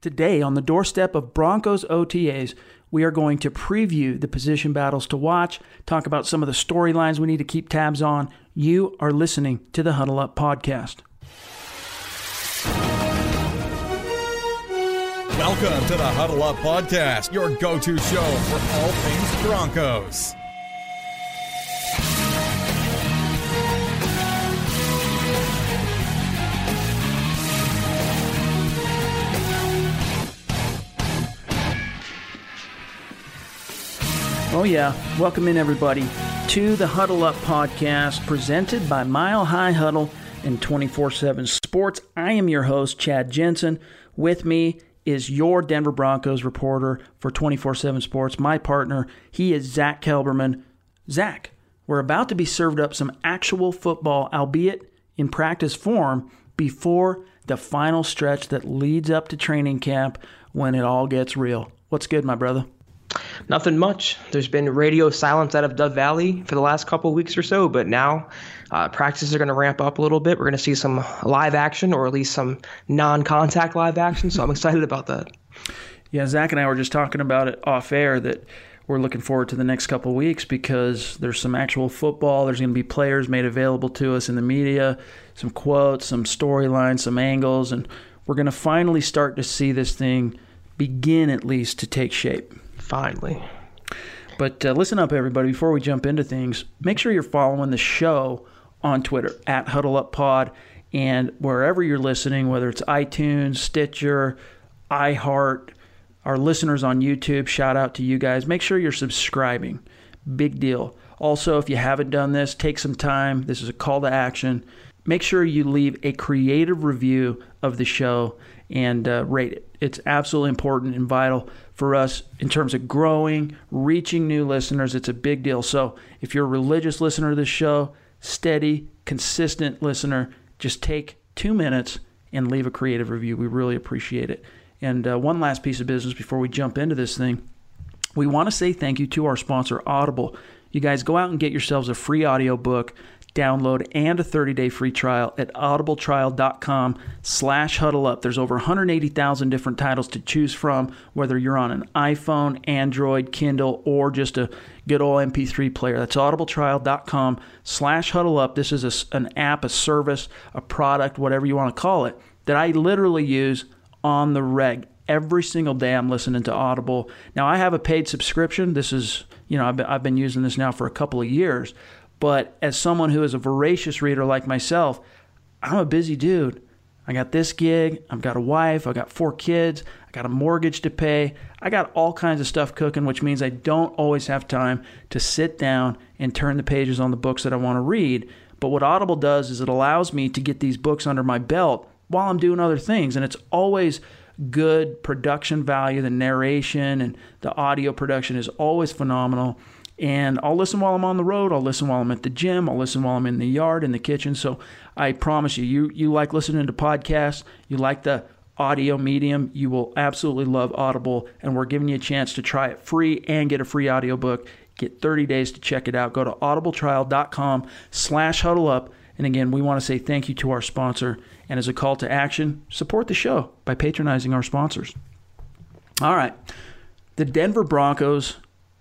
Today, on the doorstep of Broncos OTAs, we are going to preview the position battles to watch, talk about some of the storylines we need to keep tabs on. You are listening to the Huddle Up Podcast. Welcome to the Huddle Up Podcast, your go to show for all things Broncos. Oh, yeah. Welcome in, everybody, to the Huddle Up podcast presented by Mile High Huddle and 24 7 Sports. I am your host, Chad Jensen. With me is your Denver Broncos reporter for 24 7 Sports, my partner. He is Zach Kelberman. Zach, we're about to be served up some actual football, albeit in practice form, before the final stretch that leads up to training camp when it all gets real. What's good, my brother? Nothing much. There's been radio silence out of Dove Valley for the last couple weeks or so, but now uh, practices are going to ramp up a little bit. We're going to see some live action, or at least some non-contact live action. So I'm excited about that. Yeah, Zach and I were just talking about it off air that we're looking forward to the next couple weeks because there's some actual football. There's going to be players made available to us in the media, some quotes, some storylines, some angles, and we're going to finally start to see this thing begin at least to take shape. Finally. But uh, listen up, everybody. Before we jump into things, make sure you're following the show on Twitter at HuddleUpPod and wherever you're listening, whether it's iTunes, Stitcher, iHeart, our listeners on YouTube. Shout out to you guys. Make sure you're subscribing. Big deal. Also, if you haven't done this, take some time. This is a call to action. Make sure you leave a creative review of the show and uh, rate it. It's absolutely important and vital for us in terms of growing, reaching new listeners. It's a big deal. So if you're a religious listener to this show, steady, consistent listener, just take two minutes and leave a creative review. We really appreciate it. And uh, one last piece of business before we jump into this thing. We want to say thank you to our sponsor, Audible. You guys go out and get yourselves a free audiobook download and a 30-day free trial at audibletrial.com slash huddle up. There's over 180000 different titles to choose from whether you're on an iphone android kindle or just a good old mp3 player. That's audibletrial.com slash huddle up. This is a, an app a service a product whatever you want to call it that i literally use on the reg every single day i'm listening to audible. Now i have a paid subscription. This is you know i've been, I've been using this now for a couple of years but as someone who is a voracious reader like myself, I'm a busy dude. I got this gig, I've got a wife, I've got four kids, I got a mortgage to pay, I got all kinds of stuff cooking, which means I don't always have time to sit down and turn the pages on the books that I want to read. But what Audible does is it allows me to get these books under my belt while I'm doing other things. And it's always good production value. The narration and the audio production is always phenomenal. And I'll listen while I'm on the road. I'll listen while I'm at the gym. I'll listen while I'm in the yard, in the kitchen. So I promise you, you you like listening to podcasts. You like the audio medium. You will absolutely love Audible. And we're giving you a chance to try it free and get a free audiobook. Get 30 days to check it out. Go to audibletrial.com slash huddle up. And again, we want to say thank you to our sponsor. And as a call to action, support the show by patronizing our sponsors. All right. The Denver Broncos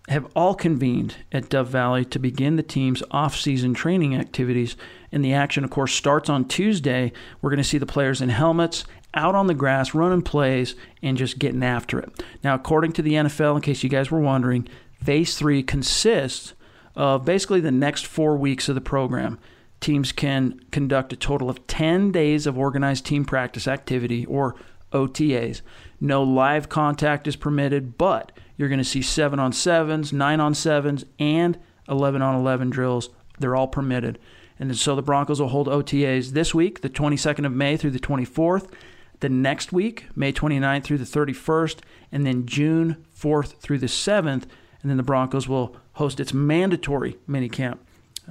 have all convened at Dove Valley to begin the team's off-season training activities. And the action, of course, starts on Tuesday. We're going to see the players in helmets, out on the grass, running plays, and just getting after it. Now, according to the NFL, in case you guys were wondering, Phase 3 consists of basically the next four weeks of the program. Teams can conduct a total of 10 days of organized team practice activity, or OTAs. No live contact is permitted, but you're going to see seven on sevens, nine on sevens, and 11 on 11 drills. They're all permitted. And so the Broncos will hold OTAs this week, the 22nd of May through the 24th, the next week, May 29th through the 31st, and then June 4th through the 7th. And then the Broncos will host its mandatory minicamp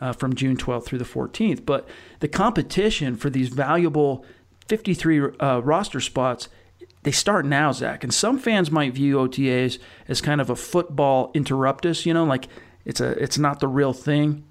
uh, from June 12th through the 14th. But the competition for these valuable 53 uh, roster spots they start now, Zach. And some fans might view OTAs as kind of a football interruptus, you know, like it's a it's not the real thing.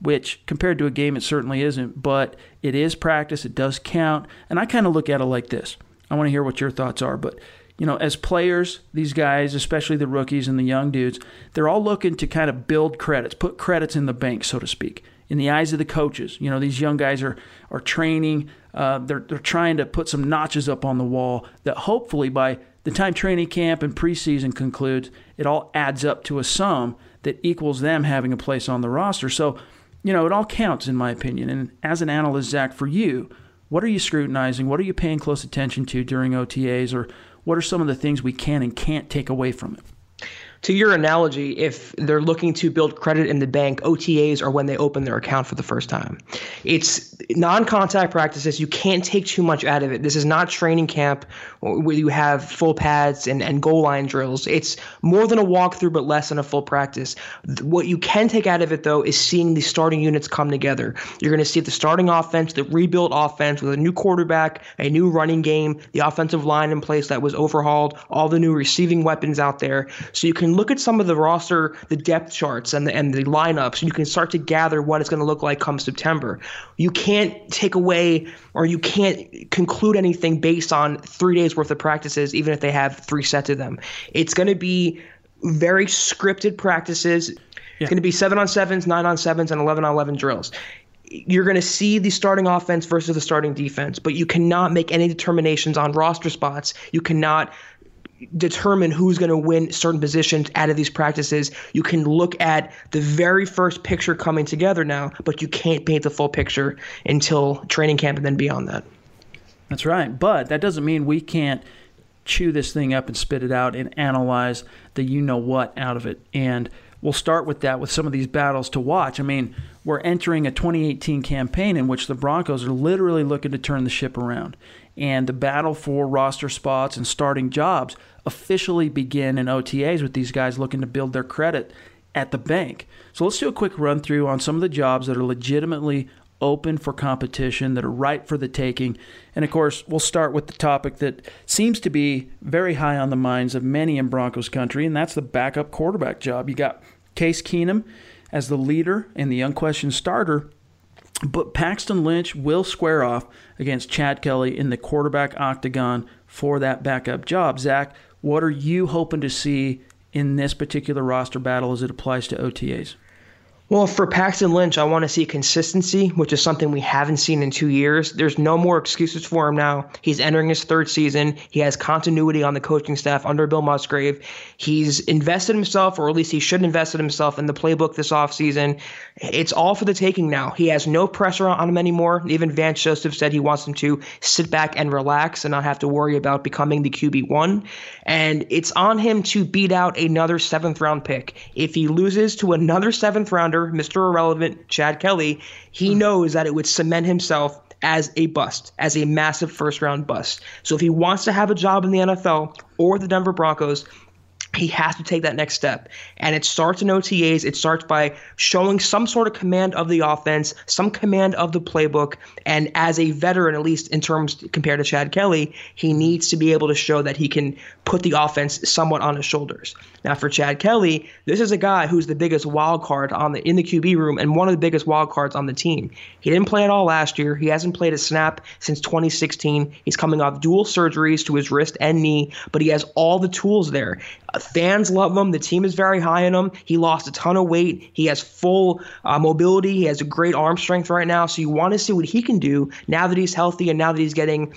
Which compared to a game, it certainly isn't, but it is practice. It does count, and I kind of look at it like this: I want to hear what your thoughts are. But you know, as players, these guys, especially the rookies and the young dudes, they're all looking to kind of build credits, put credits in the bank, so to speak, in the eyes of the coaches. You know, these young guys are are training. Uh, they're they're trying to put some notches up on the wall that hopefully by the time training camp and preseason concludes, it all adds up to a sum that equals them having a place on the roster. So, you know, it all counts in my opinion. And as an analyst, Zach, for you, what are you scrutinizing? What are you paying close attention to during OTAs, or what are some of the things we can and can't take away from it? to your analogy, if they're looking to build credit in the bank, OTAs are when they open their account for the first time. It's non contact practices. You can't take too much out of it. This is not training camp where you have full pads and, and goal line drills. It's more than a walkthrough, but less than a full practice. What you can take out of it, though, is seeing the starting units come together. You're going to see the starting offense, the rebuilt offense with a new quarterback, a new running game, the offensive line in place that was overhauled, all the new receiving weapons out there. So you can look at some of the roster, the depth charts, and the and the lineups, and you can start to gather what it's going to look like come September. You can't take away or you can't conclude anything based on three days worth of practices, even if they have three sets of them. It's going to be very scripted practices. Yeah. It's going to be seven on sevens, nine on sevens, and eleven on eleven drills you're going to see the starting offense versus the starting defense, but you cannot make any determinations on roster spots. You cannot determine who's going to win certain positions out of these practices. You can look at the very first picture coming together now, but you can't paint the full picture until training camp and then beyond that. That's right. But that doesn't mean we can't chew this thing up and spit it out and analyze the you know what out of it. And we'll start with that with some of these battles to watch. I mean, we're entering a 2018 campaign in which the Broncos are literally looking to turn the ship around and the battle for roster spots and starting jobs officially begin in OTAs with these guys looking to build their credit at the bank. So let's do a quick run through on some of the jobs that are legitimately open for competition, that are ripe for the taking. And of course, we'll start with the topic that seems to be very high on the minds of many in Broncos country, and that's the backup quarterback job. You got Case Keenum as the leader and the unquestioned starter but Paxton Lynch will square off against Chad Kelly in the quarterback octagon for that backup job. Zach, what are you hoping to see in this particular roster battle as it applies to OTAs? Well, for Paxton Lynch, I want to see consistency, which is something we haven't seen in two years. There's no more excuses for him now. He's entering his third season. He has continuity on the coaching staff under Bill Musgrave. He's invested himself, or at least he should invest in himself in the playbook this offseason. It's all for the taking now. He has no pressure on him anymore. Even Vance Joseph said he wants him to sit back and relax and not have to worry about becoming the QB1. And it's on him to beat out another seventh round pick. If he loses to another seventh rounder, Mr. Irrelevant, Chad Kelly, he hmm. knows that it would cement himself as a bust, as a massive first round bust. So if he wants to have a job in the NFL or the Denver Broncos, he has to take that next step. And it starts in OTAs. It starts by showing some sort of command of the offense, some command of the playbook. And as a veteran, at least in terms compared to Chad Kelly, he needs to be able to show that he can put the offense somewhat on his shoulders. Now, for Chad Kelly, this is a guy who's the biggest wild card on the in the QB room and one of the biggest wild cards on the team. He didn't play at all last year. He hasn't played a snap since 2016. He's coming off dual surgeries to his wrist and knee, but he has all the tools there. Fans love him. The team is very high on him. He lost a ton of weight. He has full uh, mobility. He has a great arm strength right now. So you want to see what he can do now that he's healthy and now that he's getting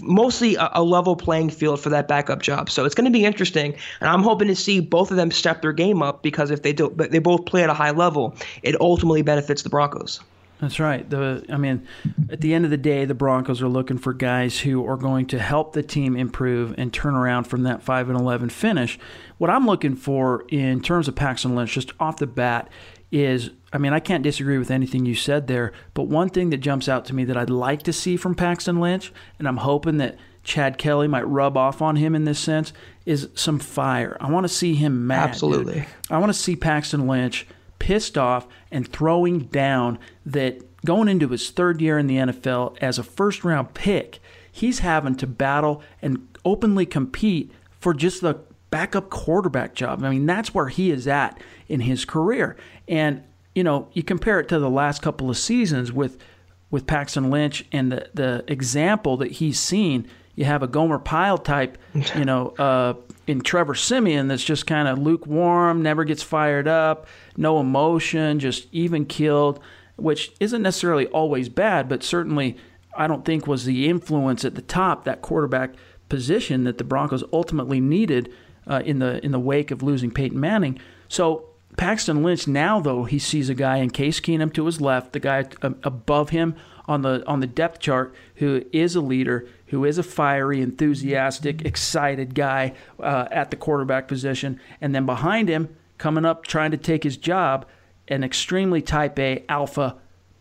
mostly a, a level playing field for that backup job. So it's going to be interesting, and I'm hoping to see both of them step their game up because if they do, but they both play at a high level, it ultimately benefits the Broncos. That's right. The I mean, at the end of the day, the Broncos are looking for guys who are going to help the team improve and turn around from that five and eleven finish. What I'm looking for in terms of Paxton Lynch, just off the bat, is I mean, I can't disagree with anything you said there, but one thing that jumps out to me that I'd like to see from Paxton Lynch, and I'm hoping that Chad Kelly might rub off on him in this sense, is some fire. I want to see him mad. Absolutely. Dude. I want to see Paxton Lynch pissed off and throwing down that going into his third year in the NFL as a first round pick, he's having to battle and openly compete for just the backup quarterback job. I mean, that's where he is at in his career. And, you know, you compare it to the last couple of seasons with with Paxton Lynch and the, the example that he's seen you have a Gomer Pyle type, you know, uh, in Trevor Siemian that's just kind of lukewarm, never gets fired up, no emotion, just even killed, which isn't necessarily always bad, but certainly I don't think was the influence at the top that quarterback position that the Broncos ultimately needed uh, in the in the wake of losing Peyton Manning. So Paxton Lynch now though he sees a guy in Case Keenum to his left, the guy above him on the on the depth chart who is a leader, who is a fiery, enthusiastic, excited guy uh, at the quarterback position, and then behind him, coming up trying to take his job, an extremely type A alpha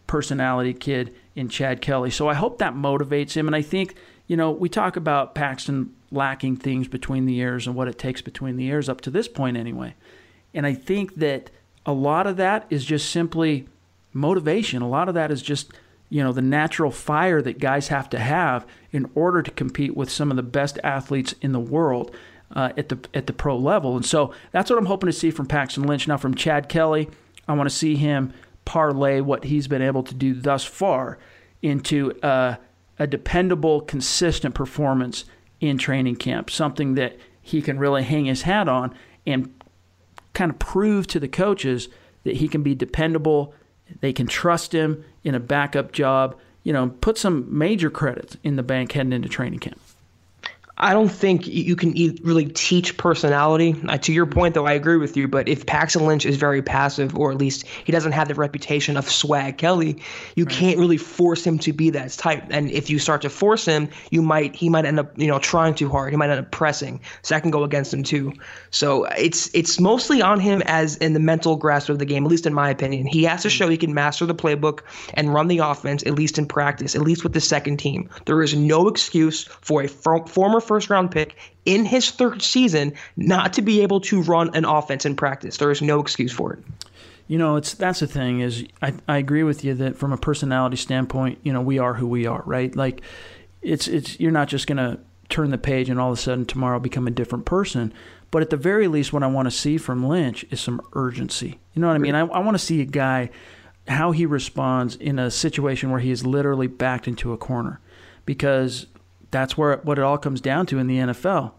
personality kid in Chad Kelly. So I hope that motivates him, and I think you know we talk about Paxton lacking things between the ears and what it takes between the ears up to this point anyway, and I think that a lot of that is just simply motivation. A lot of that is just you know the natural fire that guys have to have in order to compete with some of the best athletes in the world uh, at the at the pro level. And so that's what I'm hoping to see from Paxton Lynch. Now from Chad Kelly, I want to see him parlay what he's been able to do thus far into uh, a dependable, consistent performance in training camp. Something that he can really hang his hat on and kind of prove to the coaches that he can be dependable. They can trust him in a backup job, you know, put some major credits in the bank heading into training camp. I don't think you can really teach personality. Uh, to your point, though, I agree with you. But if Paxton Lynch is very passive, or at least he doesn't have the reputation of swag Kelly, you right. can't really force him to be that type. And if you start to force him, you might he might end up you know trying too hard. He might end up pressing, so that can go against him too. So it's it's mostly on him as in the mental grasp of the game, at least in my opinion. He has to mm. show he can master the playbook and run the offense, at least in practice, at least with the second team. There is no excuse for a former first round pick in his third season not to be able to run an offense in practice. There is no excuse for it. You know, it's that's the thing is I, I agree with you that from a personality standpoint, you know, we are who we are, right? Like it's it's you're not just gonna turn the page and all of a sudden tomorrow become a different person. But at the very least, what I want to see from Lynch is some urgency. You know what I mean? I, I want to see a guy how he responds in a situation where he is literally backed into a corner because that's where what it all comes down to in the NFL.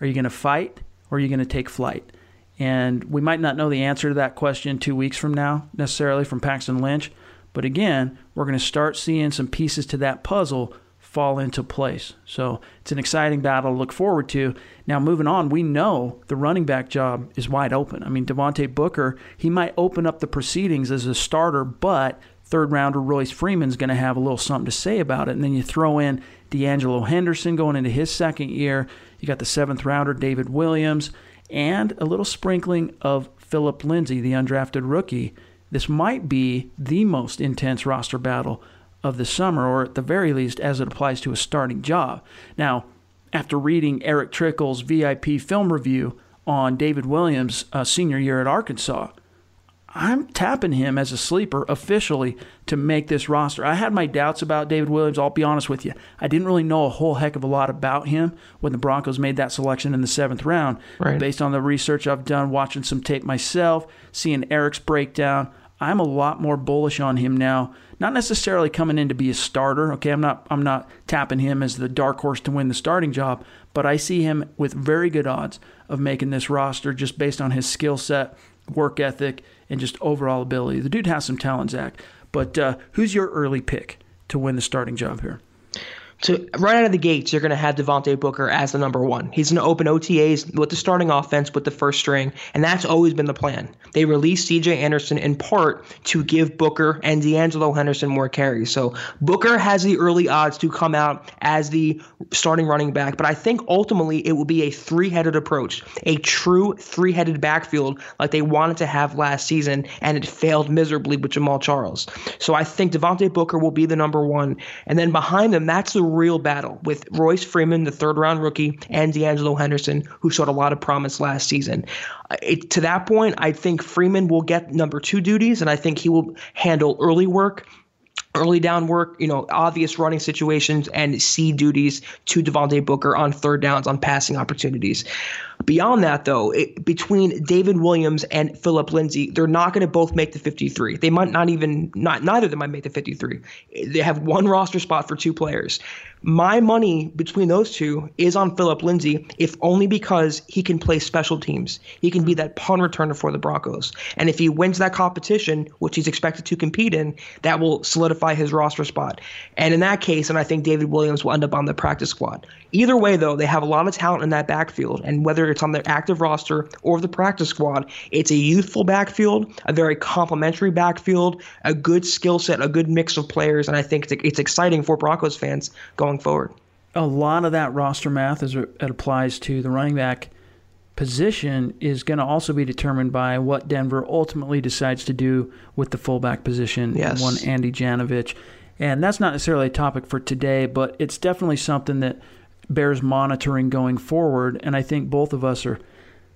Are you going to fight or are you going to take flight? And we might not know the answer to that question two weeks from now necessarily from Paxton Lynch. But again, we're going to start seeing some pieces to that puzzle fall into place. So it's an exciting battle to look forward to. Now, moving on, we know the running back job is wide open. I mean, Devontae Booker, he might open up the proceedings as a starter, but third rounder Royce Freeman's going to have a little something to say about it. And then you throw in De'Angelo Henderson going into his second year. You got the seventh rounder David Williams and a little sprinkling of Phillip Lindsay, the undrafted rookie. This might be the most intense roster battle of the summer, or at the very least, as it applies to a starting job. Now, after reading Eric Trickel's VIP film review on David Williams' uh, senior year at Arkansas, I'm tapping him as a sleeper officially to make this roster. I had my doubts about David Williams, I'll be honest with you. I didn't really know a whole heck of a lot about him when the Broncos made that selection in the seventh round. Right. Based on the research I've done, watching some tape myself, seeing Eric's breakdown, I'm a lot more bullish on him now. Not necessarily coming in to be a starter. Okay, I'm not I'm not tapping him as the dark horse to win the starting job, but I see him with very good odds of making this roster just based on his skill set, work ethic, and just overall ability. The dude has some talent, Zach. But uh, who's your early pick to win the starting job here? So right out of the gates, you're going to have Devontae Booker as the number one. He's going to open OTAs with the starting offense with the first string, and that's always been the plan. They released C.J. Anderson in part to give Booker and De'Angelo Henderson more carries. So Booker has the early odds to come out as the starting running back, but I think ultimately it will be a three-headed approach, a true three-headed backfield like they wanted to have last season, and it failed miserably with Jamaal Charles. So I think Devontae Booker will be the number one, and then behind them, that's the real battle with Royce Freeman, the third round rookie, and De'Angelo Henderson, who showed a lot of promise last season. Uh, it, to that point, I think Freeman will get number two duties, and I think he will handle early work early down work, you know, obvious running situations and C duties to Devontae Booker on third downs, on passing opportunities. Beyond that, though, it, between David Williams and Phillip Lindsay, they're not going to both make the 53. They might not even, not neither of them might make the 53. They have one roster spot for two players. My money between those two is on Phillip Lindsay, if only because he can play special teams. He can be that punt returner for the Broncos. And if he wins that competition, which he's expected to compete in, that will solidify his roster spot. And in that case, and I think David Williams will end up on the practice squad. Either way, though, they have a lot of talent in that backfield. And whether it's on their active roster or the practice squad, it's a youthful backfield, a very complementary backfield, a good skill set, a good mix of players. And I think it's exciting for Broncos fans going going forward. A lot of that roster math, as it applies to the running back position, is going to also be determined by what Denver ultimately decides to do with the fullback position. Yes. One Andy Janovich. And that's not necessarily a topic for today, but it's definitely something that bears monitoring going forward. And I think both of us are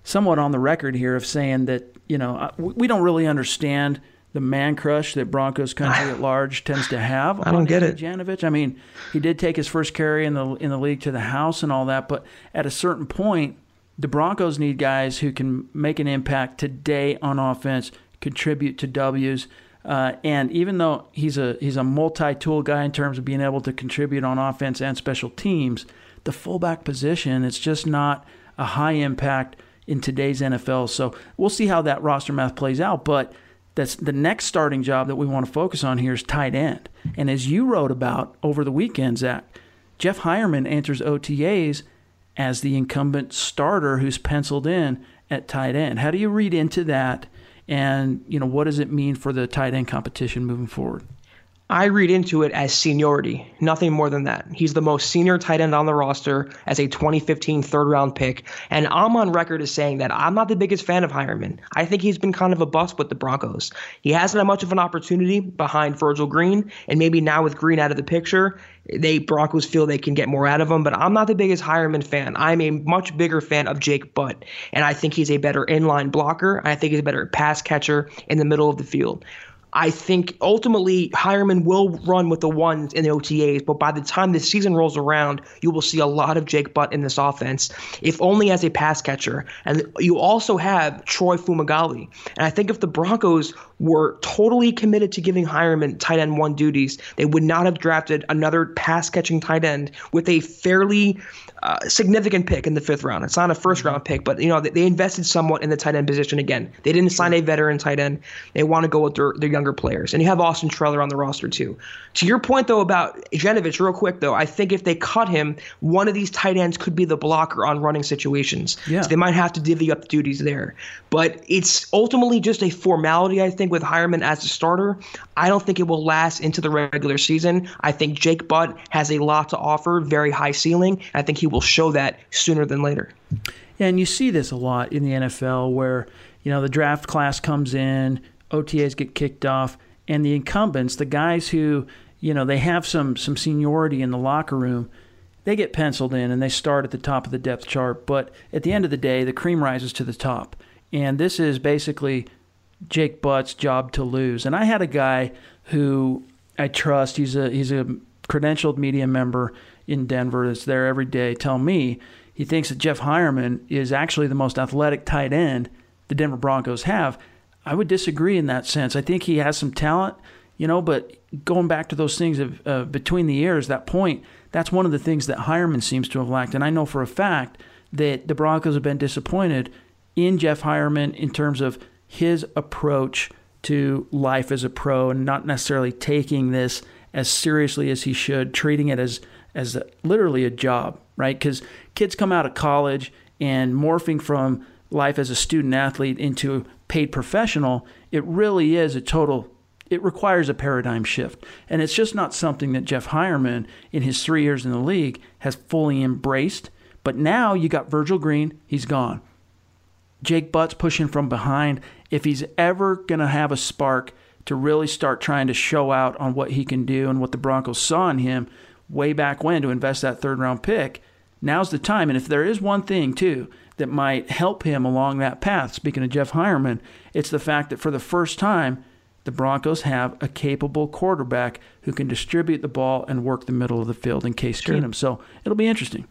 somewhat on the record here of saying that, you know, we don't really understand – the man crush that Broncos country at large tends to have. I don't get it. Janovich. I mean, he did take his first carry in the in the league to the house and all that, but at a certain point, the Broncos need guys who can make an impact today on offense, contribute to W's. Uh, and even though he's a he's a multi-tool guy in terms of being able to contribute on offense and special teams, the fullback position it's just not a high impact in today's NFL. So we'll see how that roster math plays out, but that's the next starting job that we want to focus on here is tight end. And as you wrote about over the weekend, Zach, Jeff Heuerman enters OTAs as the incumbent starter who's penciled in at tight end. How do you read into that? And you know what does it mean for the tight end competition moving forward? I read into it as seniority, nothing more than that. He's the most senior tight end on the roster as a 2015 third round pick. And I'm on record as saying that I'm not the biggest fan of Heuerman. I think he's been kind of a bust with the Broncos. He hasn't had much of an opportunity behind Virgil Green, and maybe now with Green out of the picture, they Broncos feel they can get more out of him. But I'm not the biggest Heuerman fan. I'm a much bigger fan of Jake Butt, and I think he's a better inline blocker. I think he's a better pass catcher in the middle of the field. I think ultimately Heuerman will run with the ones in the OTAs, but by the time the season rolls around, you will see a lot of Jake Butt in this offense, if only as a pass catcher. And you also have Troy Fumagalli. And I think if the Broncos were totally committed to giving Heuerman tight end one duties, they would not have drafted another pass catching tight end with a fairly uh, significant pick in the fifth round. It's not a first round pick, but you know they, they, invested somewhat in the tight end position again. They didn't sign a veteran tight end. They want to go with their, their younger players, and you have Austin Traylor on the roster too. To your point though about Janovich, real quick though, I think if they cut him, one of these tight ends could be the blocker on running situations. Yeah. So they might have to divvy up the duties there. But it's ultimately just a formality, I think, with Heuerman as a starter. I don't think it will last into the regular season. I think Jake Butt has a lot to offer, very high ceiling. I think he will show that sooner than later. Yeah, and you see this a lot in the NFL where, you know, the draft class comes in, OTAs get kicked off, and the incumbents, the guys who, you know, they have some some seniority in the locker room, they get penciled in and they start at the top of the depth chart. But at the end of the day, the cream rises to the top. And this is basically Jake Butt's job to lose. And I had a guy who I trust, he's a he's a credentialed media member in Denver that's there every day tell me he thinks that Jeff Heuerman is actually the most athletic tight end the Denver Broncos have. I would disagree in that sense. I think he has some talent, you know, but going back to those things of uh, between the ears, that point, that's one of the things that Heuerman seems to have lacked. And I know for a fact that the Broncos have been disappointed in Jeff Heuerman in terms of his approach to life as a pro and not necessarily taking this as seriously as he should, treating it as as a, literally a job, right? Because kids come out of college and morphing from life as a student athlete into paid professional, it really is a total. It requires a paradigm shift, and it's just not something that Jeff Heuerman, in his three years in the league, has fully embraced. But now you got Virgil Green, he's gone. Jake Butt's pushing from behind. If he's ever going to have a spark to really start trying to show out on what he can do and what the Broncos saw in him, way back when to invest that third round pick. Now's the time. And if there is one thing, too, that might help him along that path, speaking of Jeff Heuerman, it's the fact that for the first time, the Broncos have a capable quarterback who can distribute the ball and work the middle of the field in Case sure. Keenum. So it'll be interesting.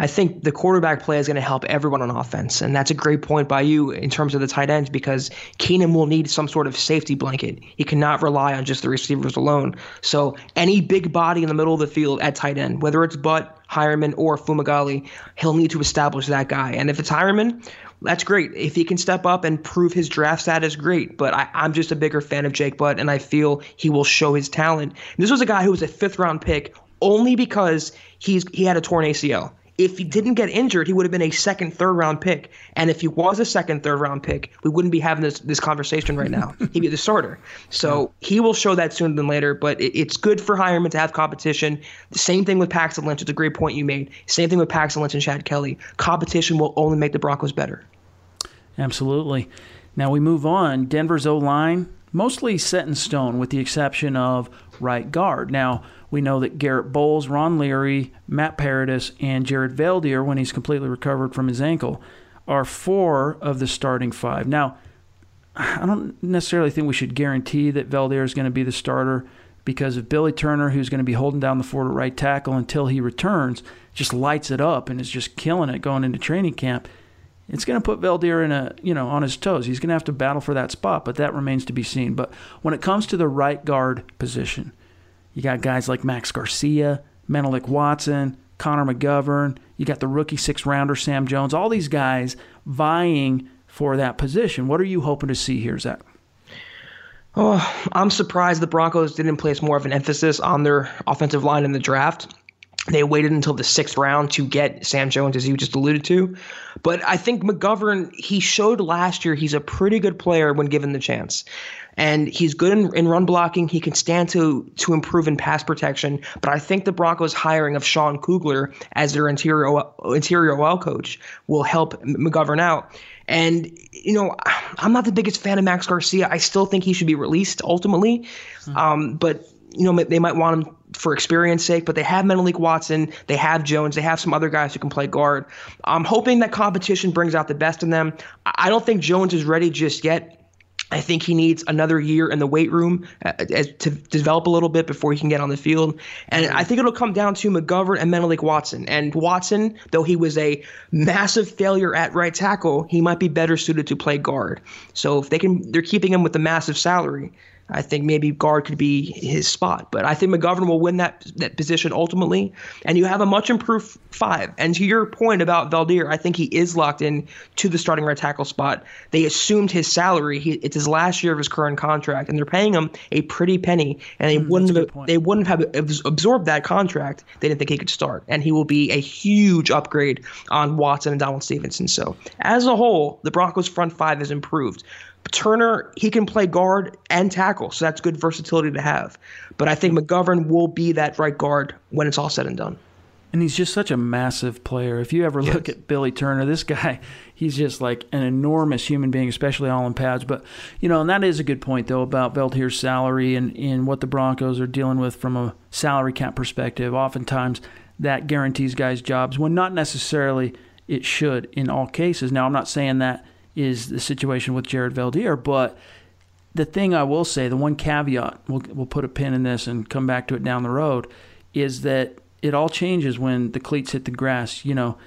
I think the quarterback play is going to help everyone on offense. And that's a great point by you in terms of the tight ends because Keenum will need some sort of safety blanket. He cannot rely on just the receivers alone. So any big body in the middle of the field at tight end, whether it's Butt, Heuerman, or Fumagalli, he'll need to establish that guy. And if it's Heuerman, that's great. If he can step up and prove his draft status, great. But I, am just a bigger fan of Jake Butt, and I feel he will show his talent. And this was a guy who was a fifth round pick only because he's he had a torn ACL. If he didn't get injured, he would have been a second, third round pick. And if he was a second, third round pick, we wouldn't be having this this conversation right now. He'd be the starter. So he will show that sooner than later. But it, it's good for Heuerman to have competition. The same thing with Paxton Lynch. It's a great point you made. Same thing with Paxton Lynch and Chad Kelly. Competition will only make the Broncos better. Absolutely. Now we move on. Denver's O line mostly set in stone, with the exception of right guard. Now we know that Garrett Bolles, Ron Leary, Matt Paradis, and Jared Veldheer, when he's completely recovered from his ankle, are four of the starting five. Now, I don't necessarily think we should guarantee that Veldheer is going to be the starter because if Billy Turner, who's going to be holding down the fort at right tackle until he returns, just lights it up and is just killing it going into training camp, it's going to put Veldheer in a you know on his toes. He's going to have to battle for that spot, but that remains to be seen. But when it comes to the right guard position, you got guys like Max Garcia, Menelik Watson, Connor McGovern. You got the rookie six rounder, Sam Jones. All these guys vying for that position. What are you hoping to see here, Zach? Oh, I'm surprised the Broncos didn't place more of an emphasis on their offensive line in the draft. They waited until the sixth round to get Sam Jones, as you just alluded to. But I think McGovern, he showed last year he's a pretty good player when given the chance and he's good in, in run blocking. He can stand to to improve in pass protection. But I think the Broncos' hiring of Sean Kugler as their interior interior OL coach will help McGovern out. And you know, I'm not the biggest fan of Max Garcia. I still think he should be released ultimately. Mm-hmm. Um, but you know, they might want him for experience sake, but they have Menelik Watson, they have Jones, they have some other guys who can play guard. I'm hoping that competition brings out the best in them. I don't think Jones is ready just yet. I think he needs another year in the weight room uh, to develop a little bit before he can get on the field. And I think it'll come down to McGovern and Menelik Watson. And Watson, though he was a massive failure at right tackle, he might be better suited to play guard. So if they can, they're keeping him with the massive salary. I think maybe guard could be his spot. But I think McGovern will win that that position ultimately. And you have a much improved five. And to your point about Veldheer, I think he is locked in to the starting right tackle spot. They assumed his salary. He, it's his last year of his current contract, and they're paying him a pretty penny. And they mm, wouldn't have they wouldn't have absorbed that contract. They didn't think he could start. And he will be a huge upgrade on Watson and Donald Stephenson. So as a whole, the Broncos front five has improved. Turner, he can play guard and tackle, so that's good versatility to have. But I think McGovern will be that right guard when it's all said and done. And he's just such a massive player. If you ever yes. look at Billy Turner, this guy, he's just like an enormous human being, especially all in pads. But, you know, and that is a good point, though, about Veldheer's salary and, and what the Broncos are dealing with from a salary cap perspective. Oftentimes, that guarantees guys jobs when not necessarily it should in all cases. Now, I'm not saying that is the situation with Jared Veldheer. But the thing I will say, the one caveat, we'll, we'll put a pin in this and come back to it down the road, is that it all changes when the cleats hit the grass. You know,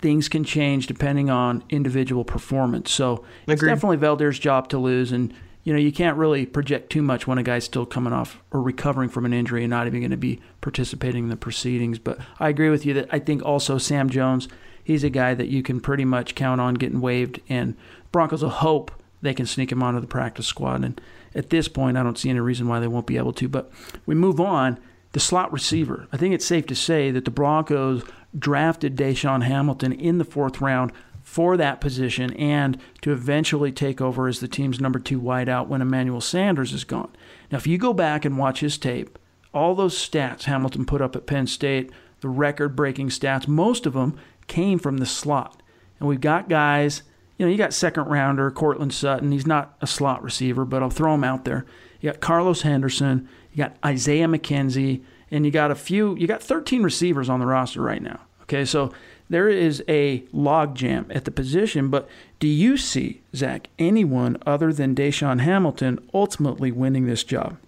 things can change depending on individual performance. So Agreed. it's definitely Veldheer's job to lose. And, you know, you can't really project too much when a guy's still coming off or recovering from an injury and not even going to be participating in the proceedings. But I agree with you that I think also Sam Jones – he's a guy that you can pretty much count on getting waived, and Broncos will hope they can sneak him onto the practice squad. And at this point, I don't see any reason why they won't be able to. But we move on. The slot receiver. I think it's safe to say that the Broncos drafted DaeSean Hamilton in the fourth round for that position and to eventually take over as the team's number two wideout when Emmanuel Sanders is gone. Now, if you go back and watch his tape, all those stats Hamilton put up at Penn State, the record breaking stats, most of them came from the slot. And we've got guys, you know, you got second rounder, Courtland Sutton. He's not a slot receiver, but I'll throw him out there. You got Carlos Henderson, you got Isaiah McKenzie, and you got a few, you got 13 receivers on the roster right now. Okay, so there is a logjam at the position, but do you see, Zach, anyone other than DaeSean Hamilton ultimately winning this job?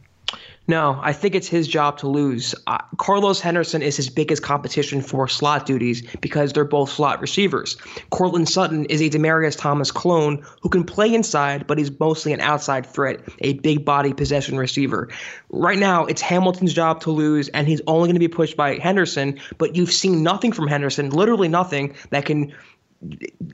No, I think it's his job to lose. Uh, Carlos Henderson is his biggest competition for slot duties because they're both slot receivers. Courtland Sutton is a Demaryius Thomas clone who can play inside, but he's mostly an outside threat, a big body possession receiver. Right now, it's Hamilton's job to lose, and he's only going to be pushed by Henderson, but you've seen nothing from Henderson, literally nothing, that can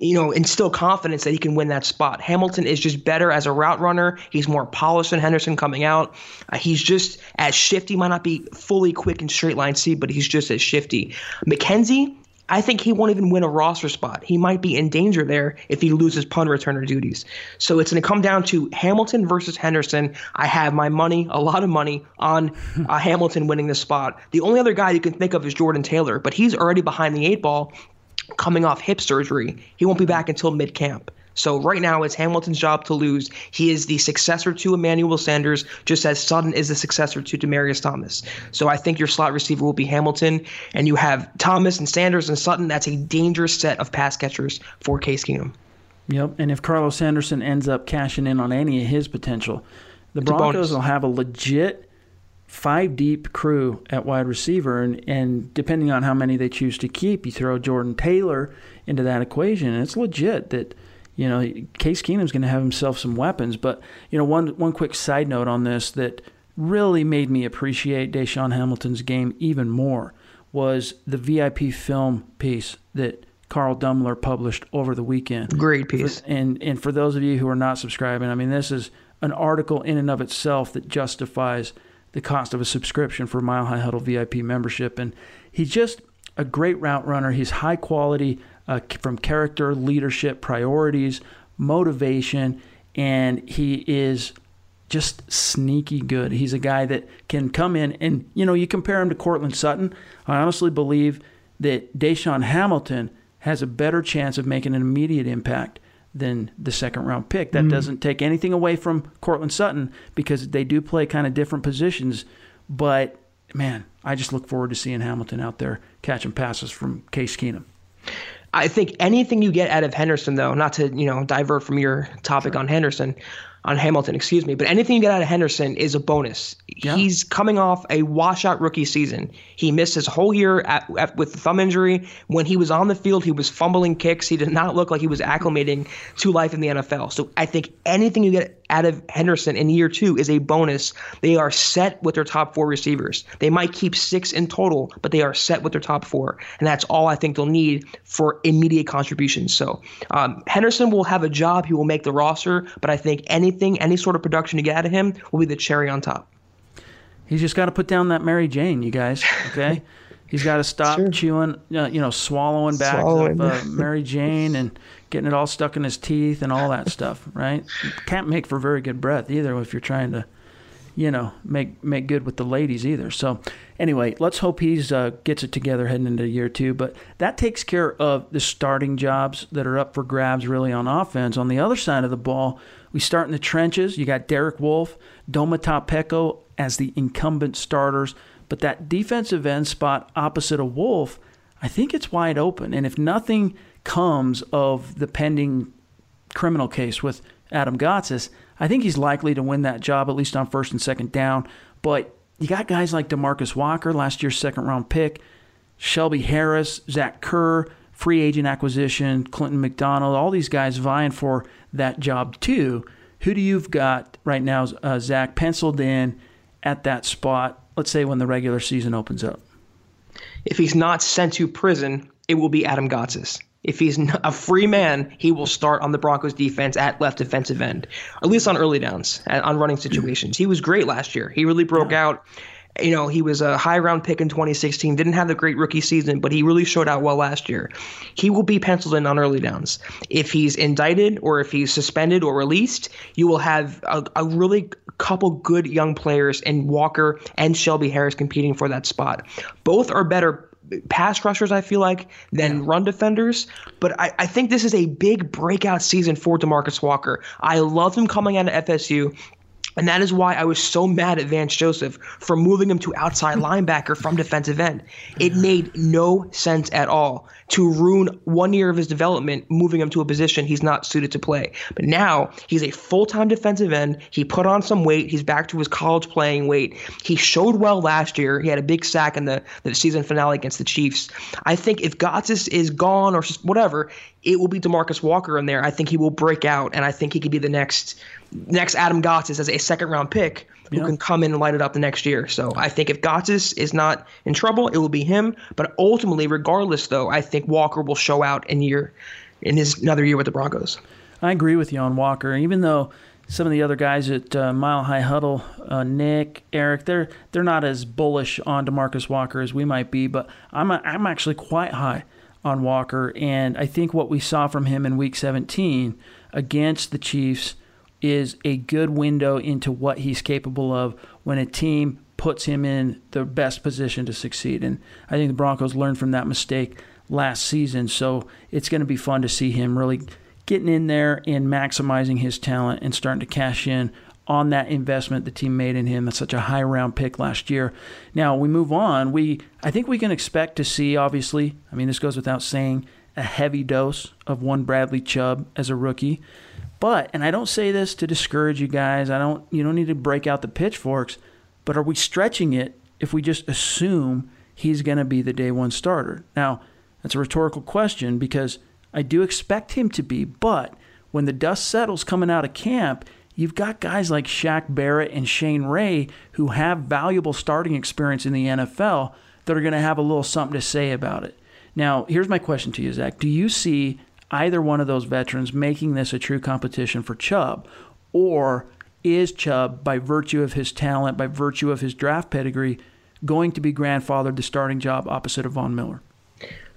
you know, instill confidence that he can win that spot. Hamilton is just better as a route runner. He's more polished than Henderson coming out. Uh, he's just as shifty. Might not be fully quick in straight line speed, but he's just as shifty. McKenzie, I think he won't even win a roster spot. He might be in danger there if he loses punt returner duties. So it's going to come down to Hamilton versus Henderson. I have my money, a lot of money, on uh, Hamilton winning this spot. The only other guy you can think of is Jordan Taylor, but he's already behind the eight ball coming off hip surgery. He won't be mm-hmm. back until mid camp. So right now it's Hamilton's job to lose. He is the successor to Emmanuel Sanders, just as Sutton is the successor to Demaryius Thomas. So I think your slot receiver will be Hamilton, and you have Thomas and Sanders and Sutton. That's a dangerous set of pass catchers for Case Keenum. Yep, and if Carlos Sanderson ends up cashing in on any of his potential, the it's Broncos will have a legit five deep crew at wide receiver, and, and depending on how many they choose to keep, you throw Jordan Taylor into that equation, and it's legit that you know Case Keenum's going to have himself some weapons. But you know, one one quick side note on this that really made me appreciate DaeSean Hamilton's game even more was the VIP film piece that Carl Dumler published over the weekend. Great piece. And and for those of you who are not subscribing, I mean, this is an article in and of itself that justifies the cost of a subscription for Mile High Huddle VIP membership. And he's just a great route runner. He's high quality uh, from character, leadership, priorities, motivation, and he is just sneaky good. He's a guy that can come in and, you know, you compare him to Courtland Sutton. I honestly believe that DaeSean Hamilton has a better chance of making an immediate impact than the second round pick. That mm. doesn't take anything away from Courtland Sutton because they do play kind of different positions. But man, I just look forward to seeing Hamilton out there catching passes from Case Keenum. I think anything you get out of Henderson, though, not to you know divert from your topic sure. on Henderson, on Hamilton, excuse me. But anything you get out of Henderson is a bonus. Yeah. He's coming off a washout rookie season. He missed his whole year at, at, with the thumb injury. When he was on the field, he was fumbling kicks. He did not look like he was acclimating to life in the NFL. So I think anything you get out of Henderson in year two is a bonus. They are set with their top four receivers. They might keep six in total, but they are set with their top four. And that's all I think they'll need for immediate contributions. So um, Henderson will have a job. He will make the roster, but I think anything, any sort of production you get out of him will be the cherry on top. He's just got to put down that Mary Jane, you guys. Okay. He's got to stop sure. chewing, uh, you know, swallowing back swallowing. of uh, Mary Jane and getting it all stuck in his teeth and all that stuff, right? Can't make for very good breath either if you're trying to, you know, make make good with the ladies either. So anyway, let's hope he's uh, gets it together heading into year two. But that takes care of the starting jobs that are up for grabs really on offense. On the other side of the ball, we start in the trenches. You got Derek Wolfe, Domata Peko as the incumbent starters. But that defensive end spot opposite of Wolfe, I think it's wide open. And if nothing comes of the pending criminal case with Adam Gotsis, I think he's likely to win that job, at least on first and second down. But you got guys like Demarcus Walker, last year's second round pick, Shelby Harris, Zach Kerr, free agent acquisition, Clinton McDonald, all these guys vying for that job too. Who do you've got right now, uh, Zach, penciled in at that spot let's say when the regular season opens up? If he's not sent to prison, it will be Adam Gotsis. If he's a free man, he will start on the Broncos defense at left defensive end, at least on early downs, on running situations. He was great last year. He really broke out you know, he was a high round pick in 2016, didn't have the great rookie season, but he really showed out well last year. He will be penciled in on early downs. If he's indicted or if he's suspended or released, you will have a, a really couple good young players in Walker and Shelby Harris competing for that spot. Both are better pass rushers, I feel like, than yeah. run defenders. But I, I think this is a big breakout season for Demarcus Walker. I love him coming out of FSU And that is why I was so mad at Vance Joseph for moving him to outside linebacker from defensive end. It made no sense at all to ruin one year of his development, moving him to a position he's not suited to play. But now he's a full time defensive end. He put on some weight. He's back to his college playing weight. He showed well last year. He had a big sack in the, the season finale against the Chiefs. I think if Gotsis is gone or whatever, it will be Demarcus Walker in there. I think he will break out, and I think he could be the next next Adam Gotsis as a second round pick who yeah. can come in and light it up the next year. So I think if Gotsis is not in trouble, it will be him. But ultimately, regardless, though, I think Walker will show out in year in his another year with the Broncos. I agree with you on Walker, even though some of the other guys at uh, Mile High Huddle, uh, Nick, Eric, they're they're not as bullish on Demarcus Walker as we might be, but I'm a, I'm actually quite high on Walker, and I think what we saw from him in Week 17 against the Chiefs is a good window into what he's capable of when a team puts him in the best position to succeed. And I think the Broncos learned from that mistake last season. So it's going to be fun to see him really getting in there and maximizing his talent and starting to cash in on that investment the team made in him. That's such a high round pick last year. Now we move on. We I think we can expect to see obviously, I mean this goes without saying, a heavy dose of one Bradley Chubb as a rookie. But, and I don't say this to discourage you guys, I don't you don't need to break out the pitchforks, but are we stretching it if we just assume he's going to be the day one starter? Now, that's a rhetorical question because I do expect him to be, but when the dust settles coming out of camp, you've got guys like Shaq Barrett and Shane Ray who have valuable starting experience in the NFL that are going to have a little something to say about it. Now, here's my question to you, Zach. Do you see either one of those veterans making this a true competition for Chubb? Or is Chubb, by virtue of his talent, by virtue of his draft pedigree, going to be grandfathered the starting job opposite of Von Miller?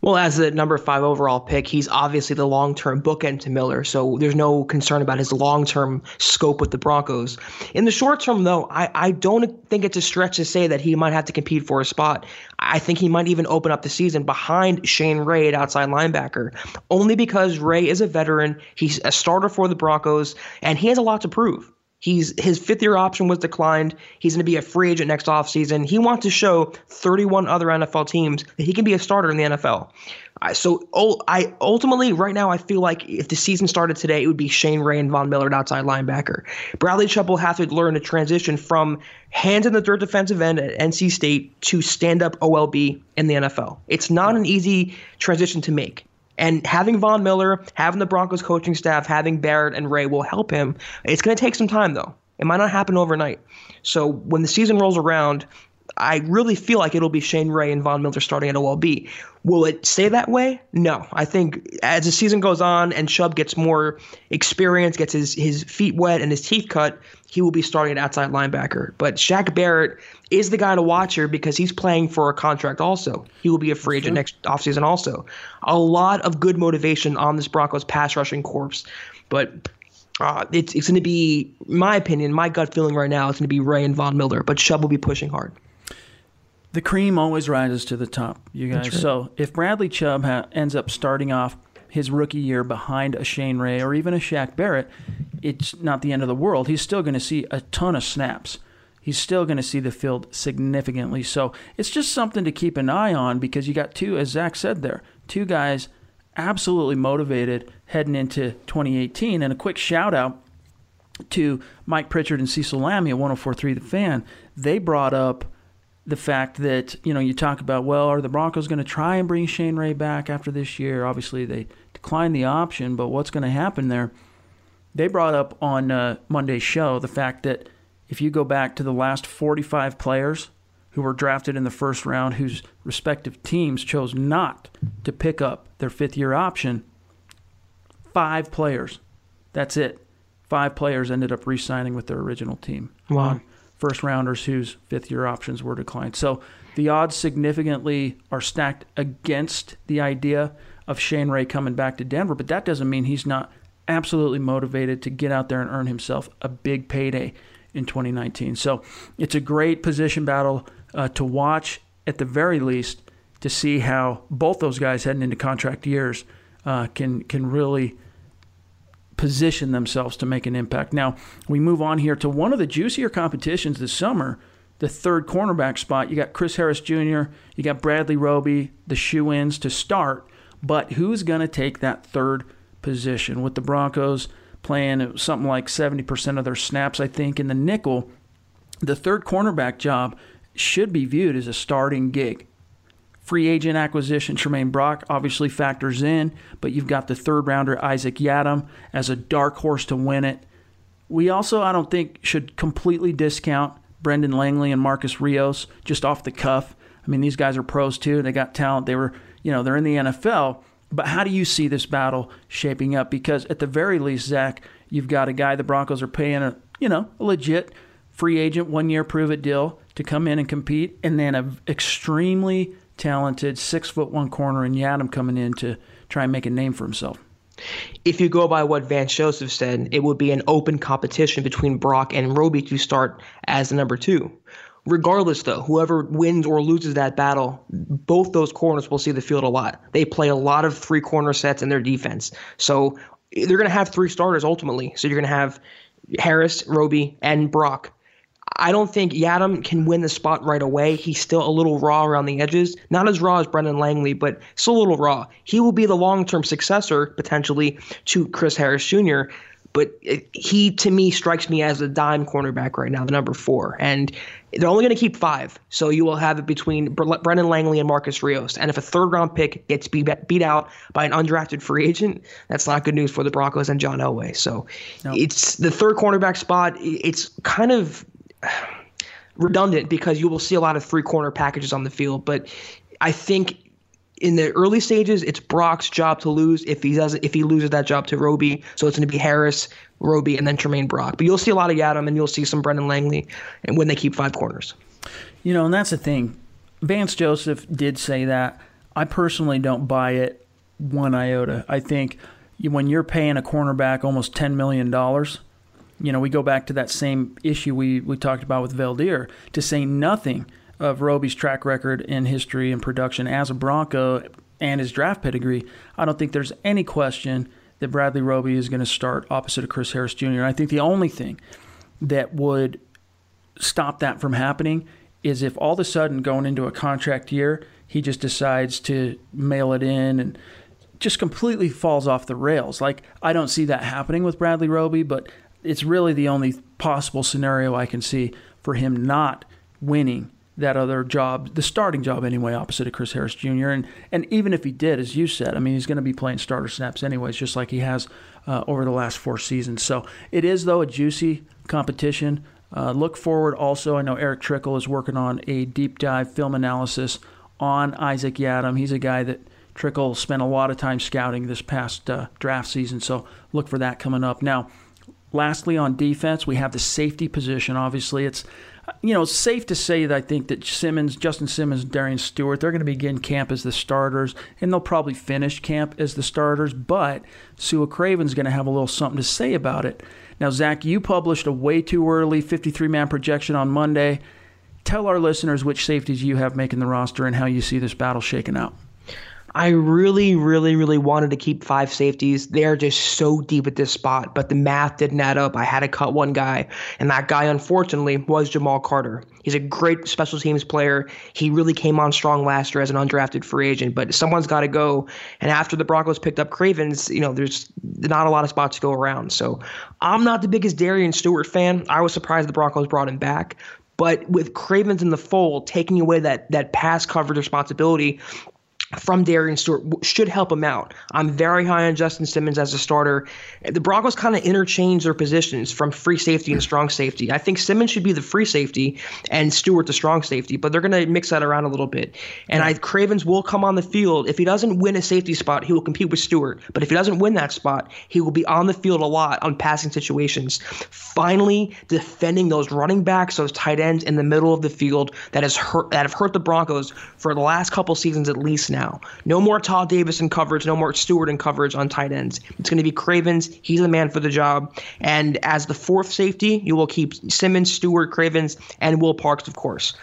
Well, as the number five overall pick, he's obviously the long term bookend to Miller, so there's no concern about his long term scope with the Broncos. In the short term, though, I, I don't think it's a stretch to say that he might have to compete for a spot. I think he might even open up the season behind Shane Ray at outside linebacker, only because Ray is a veteran. He's a starter for the Broncos, and he has a lot to prove. He's his fifth year option was declined. He's going to be a free agent next offseason. He wants to show 31 other NFL teams that he can be a starter in the NFL. so oh, I ultimately right now I feel like if the season started today, it would be Shane Ray and Von Miller at outside linebacker. Bradley Chubb will have to learn to transition from hands in the dirt defensive end at NC State to stand up OLB in the NFL. It's not an easy transition to make. And having Von Miller, having the Broncos coaching staff, having Barrett and Ray will help him. It's going to take some time, though. It might not happen overnight. So when the season rolls around, I really feel like it'll be Shane Ray and Von Miller starting at OLB. Will it stay that way? No. I think as the season goes on and Chubb gets more experience, gets his, his feet wet and his teeth cut, he will be starting at outside linebacker. But Shaq Barrett is the guy to watch here because he's playing for a contract also. He will be a free agent next offseason also. A lot of good motivation on this Broncos pass rushing corpse. But uh, it's, it's going to be, my opinion, my gut feeling right now, it's going to be Ray and Von Miller, but Chubb will be pushing hard. The cream always rises to the top, you guys. Right. So if Bradley Chubb ha- ends up starting off his rookie year behind a Shane Ray or even a Shaq Barrett, it's not the end of the world. He's still going to see a ton of snaps he's still going to see the field significantly. So it's just something to keep an eye on because you got two, as Zach said there, two guys absolutely motivated heading into 2018. And a quick shout out to Mike Pritchard and Cecil Lammey at 1043 The Fan. They brought up the fact that, you know, you talk about, well, are the Broncos going to try and bring Shane Ray back after this year? Obviously, they declined the option, but what's going to happen there? They brought up on uh, Monday's show the fact that if you go back to the last 45 players who were drafted in the first round whose respective teams chose not to pick up their fifth year option, five players. That's it. Five players ended up re signing with their original team. Wow. First rounders whose fifth year options were declined. So the odds significantly are stacked against the idea of Shane Ray coming back to Denver, but that doesn't mean he's not absolutely motivated to get out there and earn himself a big payday in 2019. So it's a great position battle uh, to watch at the very least to see how both those guys heading into contract years uh, can can really position themselves to make an impact. Now, we move on here to one of the juicier competitions this summer, the third cornerback spot. You got Chris Harris Jr., you got Bradley Roby, the shoe ins to start. But who's going to take that third position? With the Broncos playing something like 70% of their snaps, I think, in the nickel, the third cornerback job should be viewed as a starting gig. Free agent acquisition, Tramaine Brock obviously factors in, but you've got the third rounder, Isaac Yiadom, as a dark horse to win it. We also, I don't think, should completely discount Brendan Langley and Marcus Rios just off the cuff. I mean, these guys are pros too. They got talent. They were, you know, they're in the NFL. But how do you see this battle shaping up? Because at the very least, Zach, you've got a guy the Broncos are paying a, you know, a legit free agent, one year prove it deal to come in and compete, and then an extremely talented six foot one corner in Yiadom coming in to try and make a name for himself. If you go by what Vance Joseph said, it would be an open competition between Brock and Roby to start as the number two. Regardless, though, whoever wins or loses that battle, both those corners will see the field a lot. They play a lot of three corner sets in their defense. So they're going to have three starters ultimately. So you're going to have Harris, Roby, and Brock I don't think Yiadom can win the spot right away. He's still a little raw around the edges. Not as raw as Brendan Langley, but still a little raw. He will be the long term successor, potentially, to Chris Harris Jr. But he, to me, strikes me as a dime cornerback right now, the number four. And they're only going to keep five. So you will have it between Brendan Langley and Marcus Rios. And if a third round pick gets beat, beat out by an undrafted free agent, that's not good news for the Broncos and John Elway. So it's the third cornerback spot. It's kind of redundant because you will see a lot of three corner packages on the field. But I think in the early stages, it's Brock's job to lose if he doesn't if he loses that job to Roby. So it's going to be Harris, Roby, and then Tramaine Brock. But you'll see a lot of Yiadom and you'll see some Brendan Langley, and when they keep five corners. You know, and that's the thing. Vance Joseph did say that. I personally don't buy it one iota. I think when you're paying a cornerback almost ten million dollars you know, we go back to that same issue we, we talked about with Veldheer, to say nothing of Roby's track record in history and production as a Bronco and his draft pedigree. I don't think there's any question that Bradley Roby is going to start opposite of Chris Harris Jr. And I think the only thing that would stop that from happening is if all of a sudden going into a contract year, he just decides to mail it in and just completely falls off the rails. Like I don't see that happening with Bradley Roby, but it's really the only possible scenario I can see for him not winning that other job, the starting job anyway, opposite of Chris Harris Jr. And and even if he did, as you said, I mean, he's going to be playing starter snaps anyways, just like he has uh, over the last four seasons. So it is though a juicy competition. Uh, look forward also. I know Eric Trickel is working on a deep dive film analysis on Isaac Yiadom. He's a guy that Trickel spent a lot of time scouting this past uh, draft season. So look for that coming up now. Lastly, on defense, we have the safety position. Obviously, it's you know safe to say that I think that Simmons, Justin Simmons, Darian Stewart, they're going to begin camp as the starters, and they'll probably finish camp as the starters. But Sua Craven's going to have a little something to say about it. Now, Zach, you published a way too early 53-man projection on Monday. Tell our listeners which safeties you have making the roster and how you see this battle shaking out. I really, really, really wanted to keep five safeties. They are just so deep at this spot, but the math didn't add up. I had to cut one guy, and that guy, unfortunately, was Jamal Carter. He's a great special teams player. He really came on strong last year as an undrafted free agent, but someone's got to go. And after the Broncos picked up Cravens, you know, there's not a lot of spots to go around. So I'm not the biggest Darian Stewart fan. I was surprised the Broncos brought him back. But with Cravens in the fold, taking away that that pass coverage responsibility, from Darian Stewart should help him out. I'm very high on Justin Simmons as a starter. The Broncos kind of interchange their positions from free safety and strong safety. I think Simmons should be the free safety and Stewart the strong safety, but they're going to mix that around a little bit. And I Cravens will come on the field. If he doesn't win a safety spot, he will compete with Stewart. But if he doesn't win that spot, he will be on the field a lot on passing situations. Finally, defending those running backs, those tight ends in the middle of the field that has hurt that have hurt the Broncos for the last couple seasons at least now now. No more Todd Davis in coverage, no more Stewart in coverage on tight ends. It's going to be Cravens. He's the man for the job. And as the fourth safety, you will keep Simmons, Stewart, Cravens, and Will Parks, of course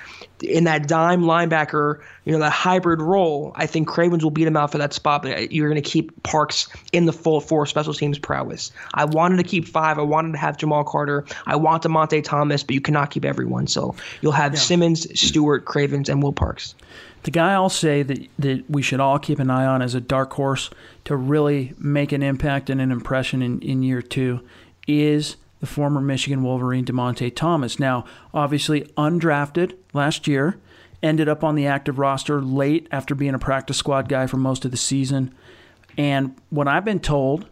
in that dime linebacker, you know, that hybrid role, I think Cravens will beat him out for that spot, but you're going to keep Parks in the full four special teams prowess. I wanted to keep five. I wanted to have Jamal Carter. I want Dymonte Thomas, but you cannot keep everyone. So you'll have yeah. Simmons, Stewart, Cravens, and Will Parks. The guy I'll say that, that we should all keep an eye on as a dark horse to really make an impact and an impression in, in year two is – the former Michigan Wolverine Dymonte Thomas. Now, obviously undrafted last year, ended up on the active roster late after being a practice squad guy for most of the season. And what I've been told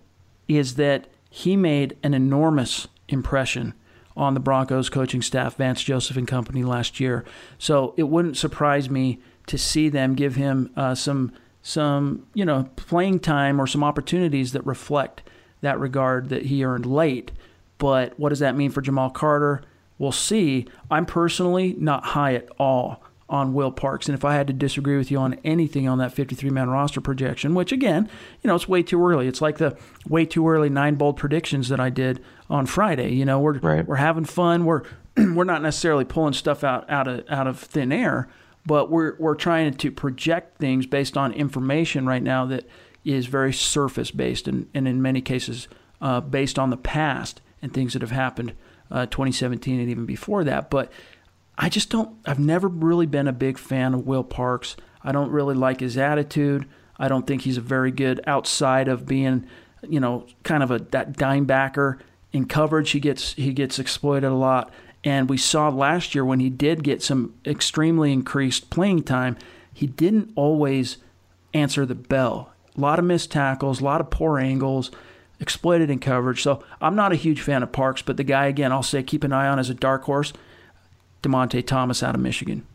is that he made an enormous impression on the Broncos coaching staff, Vance Joseph and company last year. So it wouldn't surprise me to see them give him uh, some some you know playing time or some opportunities that reflect that regard that he earned late. But what does that mean for Jamal Carter? We'll see. I'm personally not high at all on Will Parks. And if I had to disagree with you on anything on that 53 man roster projection, which again, you know, it's way too early. It's like the way too early nine bold predictions that I did on Friday. You know, we're right. we're having fun. We're we're not necessarily pulling stuff out, out of out of thin air, but we're we're trying to project things based on information right now that is very surface based and, and in many cases uh, based on the past and things that have happened uh, 2017 and even before that. But I just don't, I've never really been a big fan of Will Parks. I don't really like his attitude. I don't think he's a very good outside of being, you know, kind of a that dime backer in coverage. He gets he gets exploited a lot, and we saw last year when he did get some extremely increased playing time, he didn't always answer the bell. A lot of missed tackles, a lot of poor angles exploited in coverage. So I'm not a huge fan of Parks, but the guy, again, I'll say keep an eye on as a dark horse, Dymonte Thomas out of Michigan.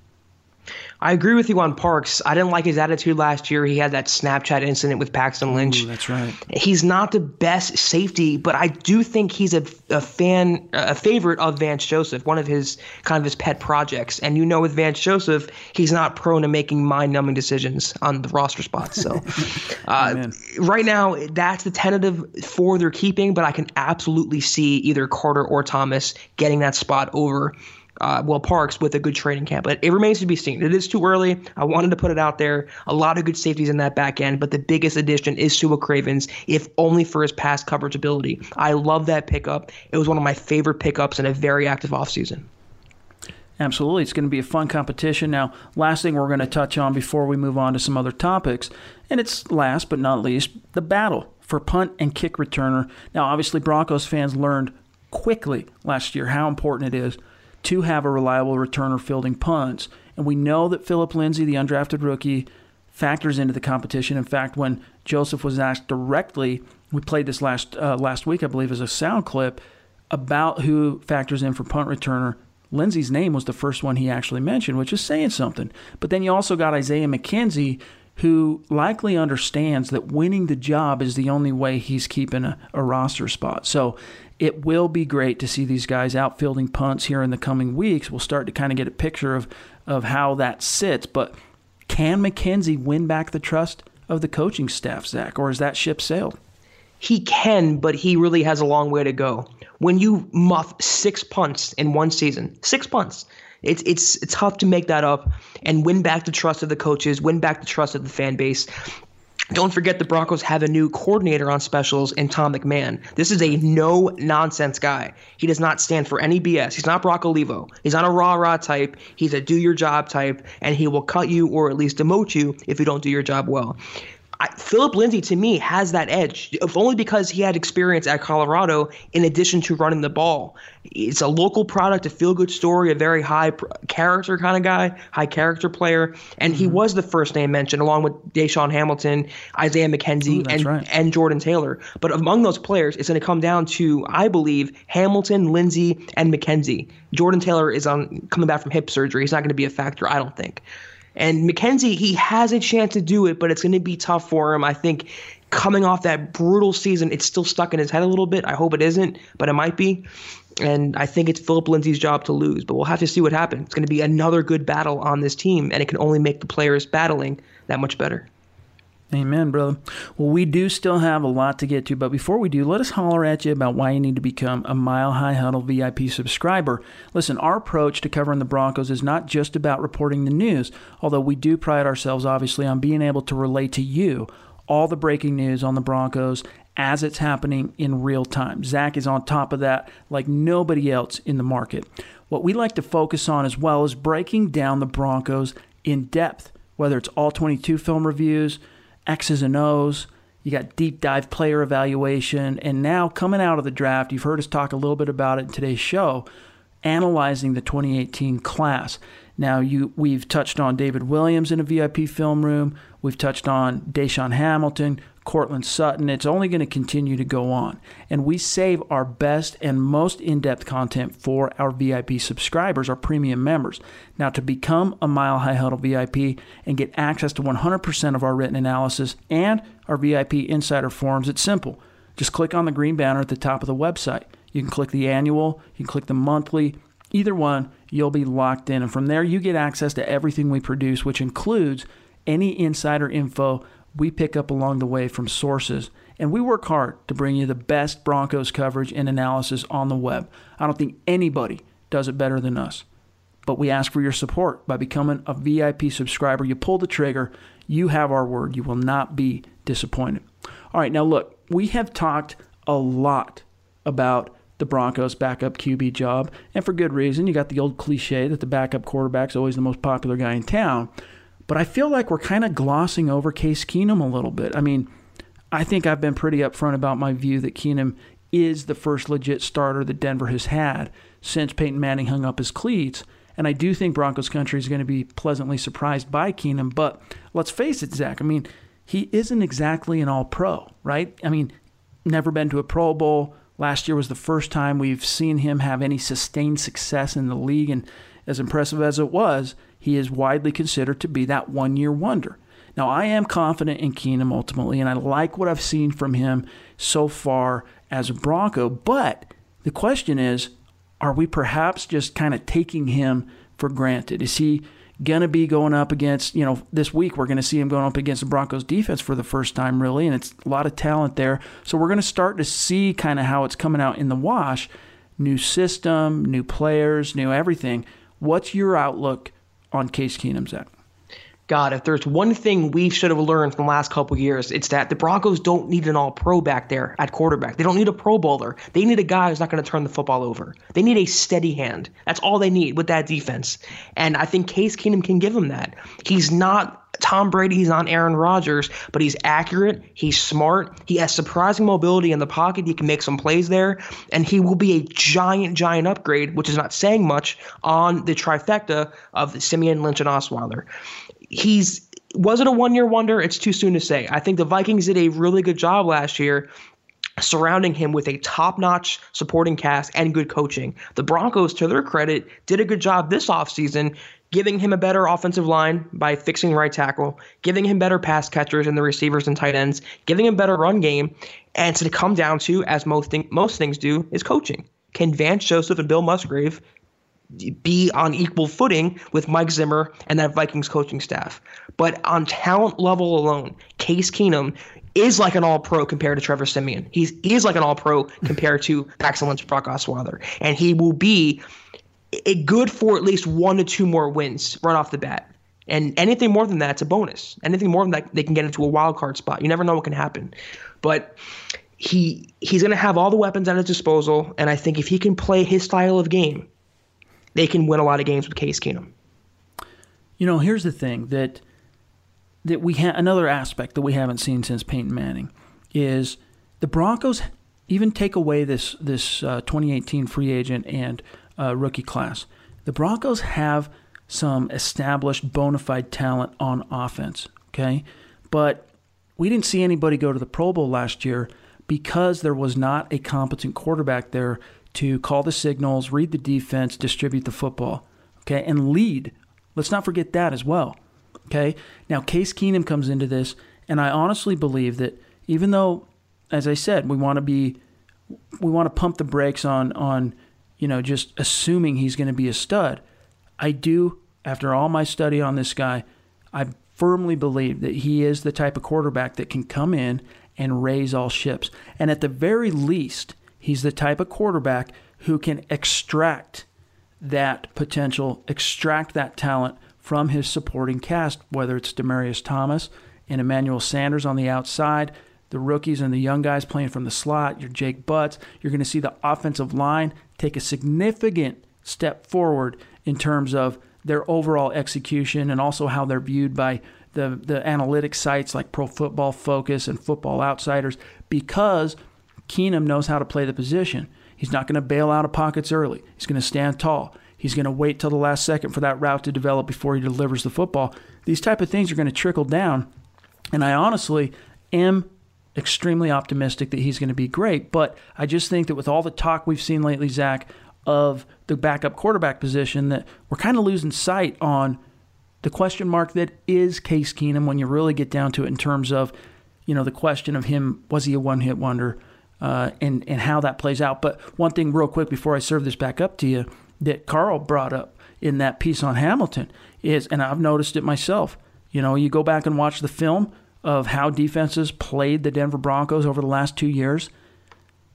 I agree with you on Parks. I didn't like his attitude last year. He had that Snapchat incident with Paxton Lynch. Ooh, that's right. He's not the best safety, but I do think he's a, a fan, a favorite of Vance Joseph, one of his kind of his pet projects. And you know, with Vance Joseph, he's not prone to making mind-numbing decisions on the roster spots. So, uh, right now, that's the tentative for their keeping. But I can absolutely see either Carter or Thomas getting that spot over uh, Will Parks with a good training camp. But it remains to be seen. It is too early. I wanted to put it out there. A lot of good safeties in that back end, but the biggest addition is Sua Cravens, if only for his pass coverage ability. I love that pickup. It was one of my favorite pickups in a very active offseason. Absolutely. It's going to be a fun competition. Now, last thing we're going to touch on before we move on to some other topics, and it's last but not least, the battle for punt and kick returner. Now, obviously, Broncos fans learned quickly last year how important it is to have a reliable returner fielding punts. And we know that Phillip Lindsay, the undrafted rookie, factors into the competition. In fact, when Joseph was asked directly, we played this last uh, last week, I believe, as a sound clip about who factors in for punt returner. Lindsay's name was the first one he actually mentioned, which is saying something. But then you also got Isaiah McKenzie, who likely understands that winning the job is the only way he's keeping a, a roster spot. So it will be great to see these guys outfielding punts here in the coming weeks. We'll start to kind of get a picture of, of how that sits. But can McKenzie win back the trust of the coaching staff, Zach, or is that ship sailed? He can, but he really has a long way to go. When you muff six punts in one season, six punts, it's it's it's tough to make that up and win back the trust of the coaches, win back the trust of the fan base. Don't forget the Broncos have a new coordinator on specials in Tom McMahon. This is a no nonsense guy. He does not stand for any BS. He's not Brock Olivo. He's not a rah rah type. He's a do your job type, and he will cut you or at least demote you if you don't do your job well. I, Phillip Lindsay to me has that edge, if only because he had experience at Colorado in addition to running the ball. It's a local product, a feel good story, a very high pr- character kind of guy, high character player, and mm-hmm. he was the first name mentioned along with DaeSean Hamilton, Isaiah McKenzie, Ooh, and right. and Jordan Taylor. But among those players, it's going to come down to I believe Hamilton, Lindsay, and McKenzie. Jordan Taylor is on coming back from hip surgery. He's not going to be a factor, I don't think. And McKenzie, he has a chance to do it, but it's going to be tough for him. I think coming off that brutal season, it's still stuck in his head a little bit. I hope it isn't, but it might be. And I think it's Phillip Lindsay's job to lose, but we'll have to see what happens. It's going to be another good battle on this team, and it can only make the players battling that much better. Amen, brother. Well, we do still have a lot to get to, but before we do, let us holler at you about why you need to become a Mile High Huddle VIP subscriber. Listen, our approach to covering the Broncos is not just about reporting the news, although we do pride ourselves, obviously, on being able to relate to you all the breaking news on the Broncos as it's happening in real time. Zach is on top of that like nobody else in the market. What we like to focus on as well is breaking down the Broncos in depth, whether it's all 22 film reviews X's and O's. You got deep dive player evaluation. And now coming out of the draft, you've heard us talk a little bit about it in today's show, analyzing the 2018 class. Now you we've touched on David Williams in a VIP film room. We've touched on DaeSean Hamilton, Courtland Sutton. It's only going to continue to go on. And we save our best and most in depth content for our VIP subscribers, our premium members. Now, to become a Mile High Huddle VIP and get access to 100% of our written analysis and our VIP insider forms, it's simple. Just click on the green banner at the top of the website. You can click the annual, you can click the monthly, either one, you'll be locked in. And from there, you get access to everything we produce, which includes any insider info we pick up along the way from sources, and we work hard to bring you the best Broncos coverage and analysis on the web. I don't think anybody does it better than us. But we ask for your support by becoming a VIP subscriber. You pull the trigger, you have our word. You will not be disappointed. All right, now look, we have talked a lot about the Broncos' backup QB job, and for good reason. You got the old cliche that the backup quarterback is always the most popular guy in town. But I feel like we're kind of glossing over Case Keenum a little bit. I mean, I think I've been pretty upfront about my view that Keenum is the first legit starter that Denver has had since Peyton Manning hung up his cleats. And I do think Broncos country is going to be pleasantly surprised by Keenum. But let's face it, Zach. I mean, he isn't exactly an all pro, right? I mean, never been to a Pro Bowl. Last year was the first time we've seen him have any sustained success in the league. And as impressive as it was, he is widely considered to be that one year wonder. Now, I am confident in Keenum ultimately, and I like what I've seen from him so far as a Bronco. But the question is are we perhaps just kind of taking him for granted? Is he going to be going up against, you know, this week we're going to see him going up against the Broncos defense for the first time, really, and it's a lot of talent there. So we're going to start to see kind of how it's coming out in the wash new system, new players, new everything. What's your outlook on Case Keenum, Zach? God, if there's one thing we should have learned from the last couple years, it's that the Broncos don't need an all pro back there at quarterback. They don't need a pro bowler. They need a guy who's not going to turn the football over. They need a steady hand. That's all they need with that defense. And I think Case Keenum can give them that. He's not Tom Brady, he's not Aaron Rodgers, but he's accurate, he's smart, he has surprising mobility in the pocket, he can make some plays there, and he will be a giant, giant upgrade, which is not saying much on the trifecta of Siemian Lynch, and Osweiler he's was it a one year wonder? It's too soon to say. I think the Vikings did a really good job last year surrounding him with a top notch supporting cast and good coaching. The Broncos, to their credit, did a good job this offseason. Giving him a better offensive line by fixing right tackle, giving him better pass catchers and the receivers and tight ends, giving him better run game, and to come down to, as most thing, most things do, is coaching. Can Vance Joseph and Bill Musgrave be on equal footing with Mike Zimmer and that Vikings coaching staff. But on talent level alone, Case Keenum is like an all pro compared to Trevor Siemian. He's he is like an all pro compared to Paxton Lynch, Brock Osweiler. And he will be a good for at least one to two more wins right off the bat. And anything more than that, it's a bonus. Anything more than that, they can get into a wild card spot. You never know what can happen. But he he's going to have all the weapons at his disposal, and I think if he can play his style of game, they can win a lot of games with Case Keenum. You know, here's the thing that that we have another aspect that we haven't seen since Peyton Manning is the Broncos even take away this this uh, 2018 free agent and uh, rookie class. The Broncos have some established bona fide talent on offense. Okay, but we didn't see anybody go to the Pro Bowl last year because there was not a competent quarterback there to call the signals, read the defense, distribute the football, okay, and lead. Let's not forget that as well. Okay. Now, Case Keenum comes into this, and I honestly believe that even though, as I said, we want to be, we want to pump the brakes on on, you know, just assuming he's going to be a stud. I do, after all my study on this guy, I firmly believe that he is the type of quarterback that can come in and raise all ships. And at the very least, he's the type of quarterback who can extract that potential, extract that talent from his supporting cast, whether it's Demaryius Thomas and Emmanuel Sanders on the outside, the rookies and the young guys playing from the slot, your Jake Butts. You're going to see the offensive line take a significant step forward in terms of their overall execution and also how they're viewed by the, the analytics sites like Pro Football Focus and Football Outsiders because Keenum knows how to play the position. He's not going to bail out of pockets early. He's going to stand tall. He's going to wait till the last second for that route to develop before he delivers the football. These type of things are going to trickle down, and I honestly am extremely optimistic that he's going to be great. But I just think that with all the talk we've seen lately, Zach, of the backup quarterback position, that we're kind of losing sight on the question mark that is Case Keenum when you really get down to it in terms of, you know, the question of him was he a one hit wonder, uh, and and how that plays out. But one thing, real quick, before I serve this back up to you, that Carl brought up in that piece on Hamilton is, and I've noticed it myself. You know, you go back and watch the film of how defenses played the Denver Broncos over the last two years.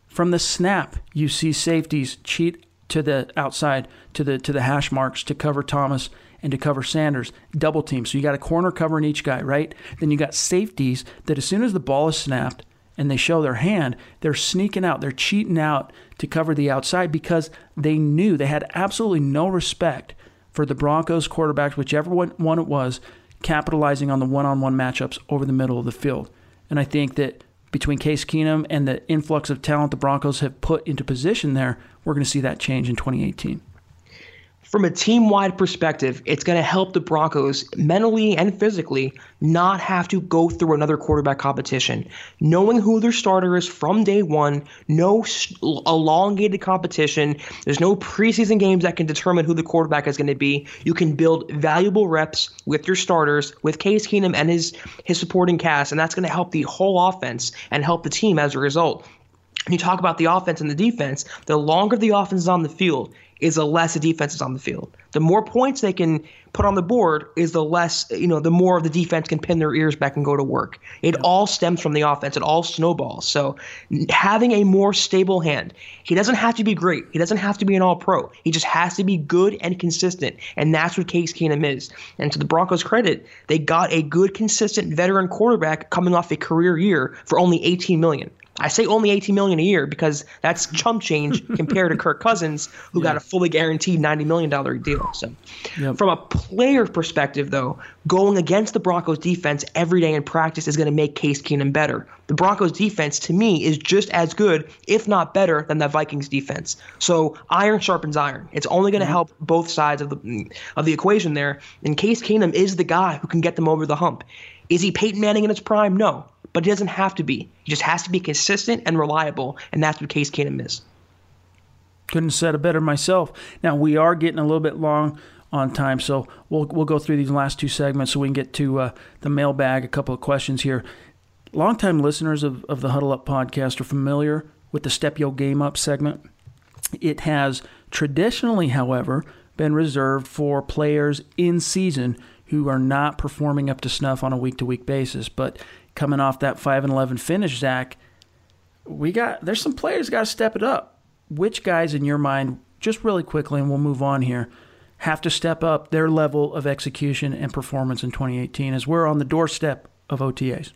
From the snap, you see safeties cheat to the outside to the to the hash marks to cover Thomas and to cover Sanders, double team. So you got a corner covering each guy, right? Then you got safeties that as soon as the ball is snapped and they show their hand, they're sneaking out, they're cheating out to cover the outside because they knew they had absolutely no respect for the Broncos quarterbacks, whichever one it was, capitalizing on the one-on-one matchups over the middle of the field. And I think that between Case Keenum and the influx of talent the Broncos have put into position there, we're going to see that change in 2018 from a team wide perspective, it's going to help the Broncos mentally and physically not have to go through another quarterback competition. Knowing who their starter is from day one, no elongated competition, there's no preseason games that can determine who the quarterback is going to be. You can build valuable reps with your starters, with Case Keenum and his, his supporting cast, and that's going to help the whole offense and help the team as a result. When you talk about the offense and the defense, the longer the offense is on the field, is the less the defense is on the field. The more points they can put on the board is the less, you know, the more of the defense can pin their ears back and go to work. It all stems from the offense. It all snowballs. So having a more stable hand, he doesn't have to be great. He doesn't have to be an all pro. He just has to be good and consistent. And that's what Case Keenum is. And to the Broncos' credit, they got a good, consistent veteran quarterback coming off a career year for only 18 million. I say only 18 million a year because that's chump change compared to Kirk Cousins, who yeah. got a fully guaranteed 90 million dollar deal. So, yep. from a player perspective, though, going against the Broncos defense every day in practice is going to make Case Keenum better. The Broncos defense, to me, is just as good, if not better, than the Vikings defense. So, iron sharpens iron. It's only going to mm-hmm. help both sides of the of the equation there. And Case Keenum is the guy who can get them over the hump. Is he Peyton Manning in his prime? No but he doesn't have to be. He just has to be consistent and reliable, and that's what Case Keenum is. Couldn't have said it better myself. Now we are getting a little bit long on time, so we'll we'll go through these last two segments so we can get to uh, the mailbag. A couple of questions here. Longtime listeners of, of the Huddle Up podcast are familiar with the Step Yo Game Up segment. It has traditionally, however, been reserved for players in season who are not performing up to snuff on a week to week basis. But coming off that 5 and 11 finish, Zach, we got there's some players got to step it up. Which guys in your mind, just really quickly, and we'll move on here, have to step up their level of execution and performance in 2018 as we're on the doorstep of OTAs?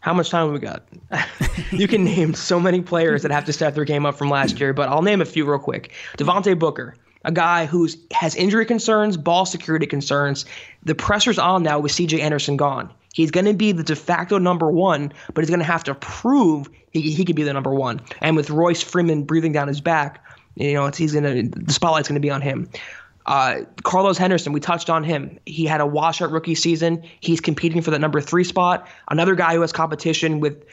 How much time have we got? you can name so many players that have to step their game up from last year, but I'll name a few real quick. Devontae Booker, a guy who's has injury concerns, ball security concerns. The pressure's on now with CJ Anderson gone. He's going to be the de facto number one, but he's going to have to prove he, he could be the number one. And with Royce Freeman breathing down his back, you know, he's going to the spotlight's going to be on him. Uh, Carlos Henderson, we touched on him. He had a washout rookie season. He's competing for the number three spot. Another guy who has competition with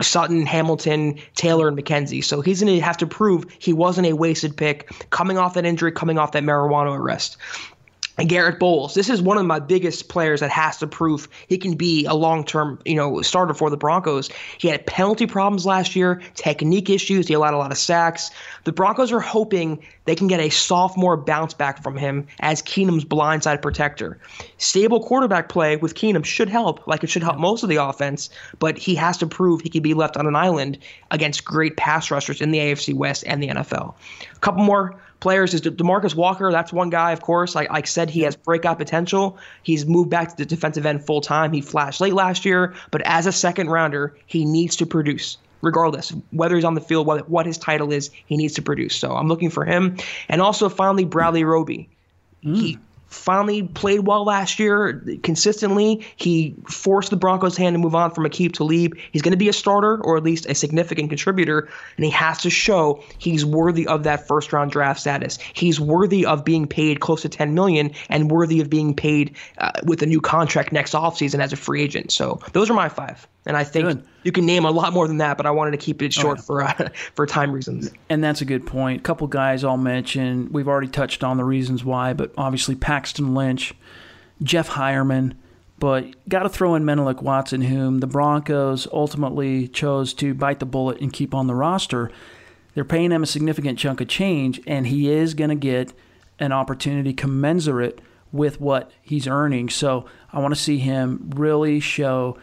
Sutton, Hamilton, Taylor, and McKenzie. So he's going to have to prove he wasn't a wasted pick coming off that injury, coming off that marijuana arrest. And Garrett Bolles, this is one of my biggest players that has to prove he can be a long-term, you know, starter for the Broncos. He had penalty problems last year, technique issues. He allowed a lot of sacks. The Broncos are hoping they can get a sophomore bounce back from him as Keenum's blindside protector. Stable quarterback play with Keenum should help, like it should help most of the offense, but he has to prove he can be left on an island against great pass rushers in the AFC West and the NFL. A couple more players is DeMarcus Walker. That's one guy, of course. Like, I said, he has breakout potential. He's moved back to the defensive end full time. He flashed late last year, but as a second rounder, he needs to produce regardless whether he's on the field, what, what his title is, he needs to produce. So I'm looking for him. And also, finally, Bradley Roby. Mm. He finally played well last year consistently. He forced the Broncos' hand to move on from Aqib Talib. He's going to be a starter or at least a significant contributor, and he has to show he's worthy of that first round draft status. He's worthy of being paid close to 10 million and worthy of being paid uh, with a new contract next offseason as a free agent. So those are my five. And I think good. you can name a lot more than that, but I wanted to keep it short oh, yeah. for uh, for time reasons. And that's a good point. A couple guys I'll mention. We've already touched on the reasons why, but obviously Paxton Lynch, Jeff Heuerman, but got to throw in Menelik Watson, whom the Broncos ultimately chose to bite the bullet and keep on the roster. They're paying him a significant chunk of change, and he is going to get an opportunity commensurate with what he's earning. So I want to see him really show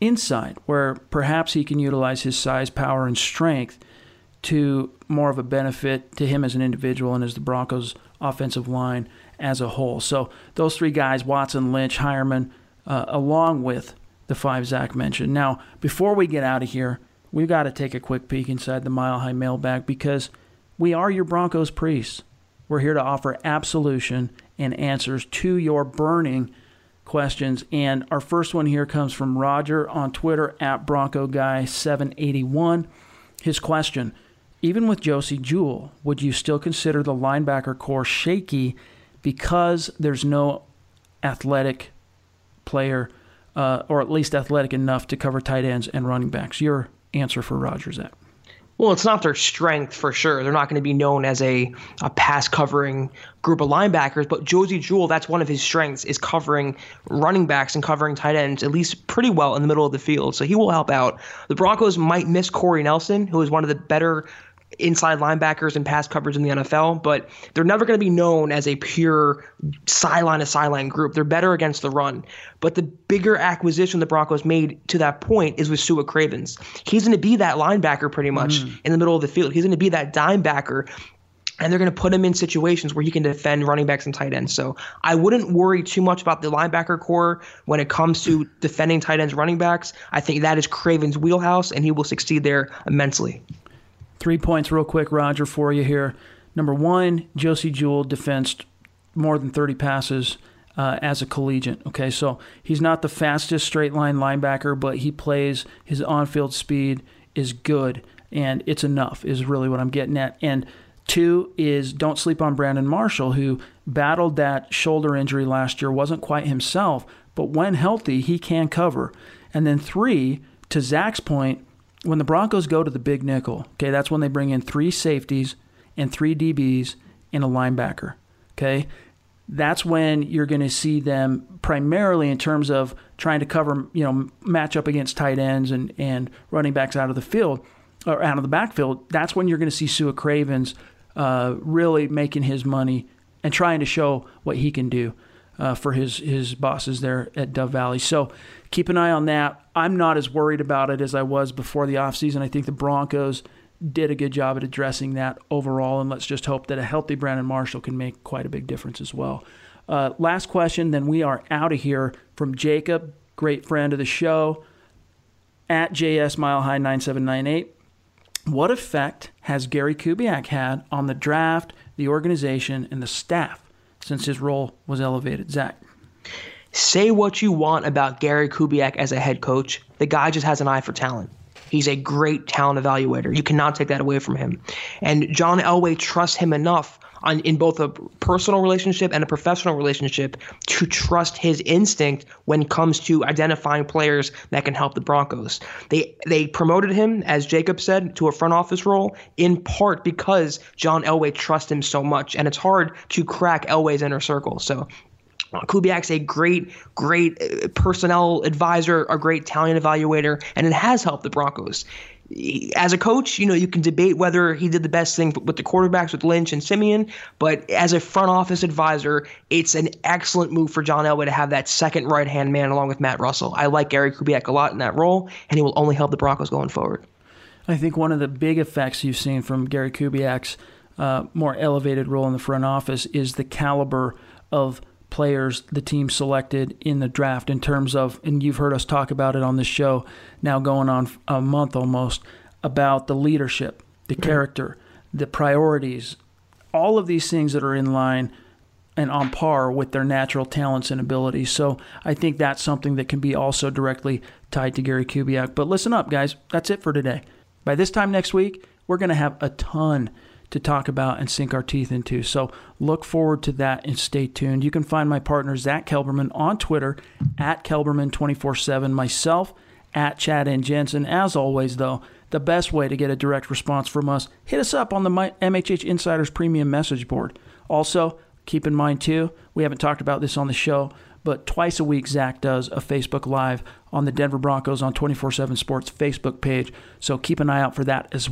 inside, where perhaps he can utilize his size, power, and strength to more of a benefit to him as an individual and as the Broncos' offensive line as a whole. So those three guys, Watson, Lynch, Heuerman, uh, along with the five Zach mentioned. Now, before we get out of here, we've got to take a quick peek inside the Mile High mailbag because we are your Broncos priests. We're here to offer absolution and answers to your burning questions. And our first one here comes from Roger on Twitter at Bronco Guy 781 His question Even with Josey Jewell, would you still consider the linebacker corps shaky because there's no athletic player, uh, or at least athletic enough to cover tight ends and running backs? Your answer for Rogers that. Well, it's not their strength for sure. They're not going to be known as a, a pass covering group of linebackers, but Josey Jewell, that's one of his strengths, is covering running backs and covering tight ends at least pretty well in the middle of the field. So he will help out. The Broncos might miss Corey Nelson, who is one of the better inside linebackers and pass coverage in the NFL, but they're never going to be known as a pure sideline to sideline group. They're better against the run. But the bigger acquisition the Broncos made to that point is with Sua Cravens. He's going to be that linebacker pretty much mm. in the middle of the field. He's going to be that dime backer and they're going to put him in situations where he can defend running backs and tight ends. So I wouldn't worry too much about the linebacker corps when it comes to defending tight ends, running backs. I think that is Cravens' wheelhouse, and he will succeed there immensely. Three points, real quick, Roger, for you here. Number one, Josey Jewell defensed more than 30 passes uh, as a collegiate. Okay, so he's not the fastest straight line linebacker, but he plays his on field speed is good, and it's enough, is really what I'm getting at. And two is don't sleep on Brandon Marshall, who battled that shoulder injury last year, wasn't quite himself, but when healthy, he can cover. And then three, to Zach's point, when the Broncos go to the big nickel, okay, that's when they bring in three safeties and three DBs and a linebacker. Okay, that's when you're going to see them primarily in terms of trying to cover, you know, match up against tight ends and, and running backs out of the field or out of the backfield. That's when you're going to see Sua Cravens uh, really making his money and trying to show what he can do uh, for his his bosses there at Dove Valley. So keep an eye on that. I'm not as worried about it as I was before the offseason. I think the Broncos did a good job at addressing that overall, and let's just hope that a healthy Brandon Marshall can make quite a big difference as well. Uh, last question, then we are out of here from Jacob, great friend of the show, at JS Mile High 9798. What effect has Gary Kubiak had on the draft, the organization, and the staff since his role was elevated? Zach. Say what you want about Gary Kubiak as a head coach. The guy just has an eye for talent. He's a great talent evaluator. You cannot take that away from him. And John Elway trusts him enough on, in both a personal relationship and a professional relationship to trust his instinct when it comes to identifying players that can help the Broncos. They they promoted him, as Jacob said, to a front office role in part because John Elway trusts him so much, and it's hard to crack Elway's inner circle. So uh, Kubiak's a great, great uh, personnel advisor, a great talent evaluator, and it has helped the Broncos. As a coach, you know, you can debate whether he did the best thing with the quarterbacks with Lynch and Siemian, but as a front office advisor, it's an excellent move for John Elway to have that second right hand man along with Matt Russell. I like Gary Kubiak a lot in that role, and he will only help the Broncos going forward. I think one of the big effects you've seen from Gary Kubiak's uh, more elevated role in the front office is the caliber of players the team selected in the draft in terms of, and you've heard us talk about it on this show now going on a month almost, about the leadership, the mm-hmm. character, the priorities, all of these things that are in line and on par with their natural talents and abilities. So I think that's something that can be also directly tied to Gary Kubiak. But listen up, guys. That's it for today. By this time next week, we're going to have a ton to talk about and sink our teeth into. So look forward to that and stay tuned. You can find my partner, Zach Kelberman, on Twitter at Kelberman247, myself at Chad and Jensen. As always, though, the best way to get a direct response from us, hit us up on the MHH Insiders Premium message board. Also, keep in mind, too, we haven't talked about this on the show, but twice a week, Zach does a Facebook Live on the Denver Broncos on 24 7 Sports Facebook page. So keep an eye out for that as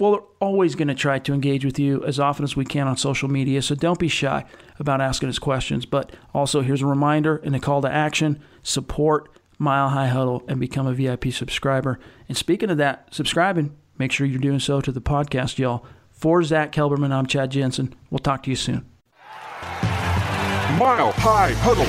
well we're always going to try to engage with you as often as we can on social media, so don't be shy about asking us questions. But also, here's a reminder and a call to action support Mile High Huddle and become a VIP subscriber. And speaking of that, subscribing, make sure you're doing so to the podcast, y'all. For Zack Kelberman, I'm Chad Jensen. We'll talk to you soon. Mile High Huddle.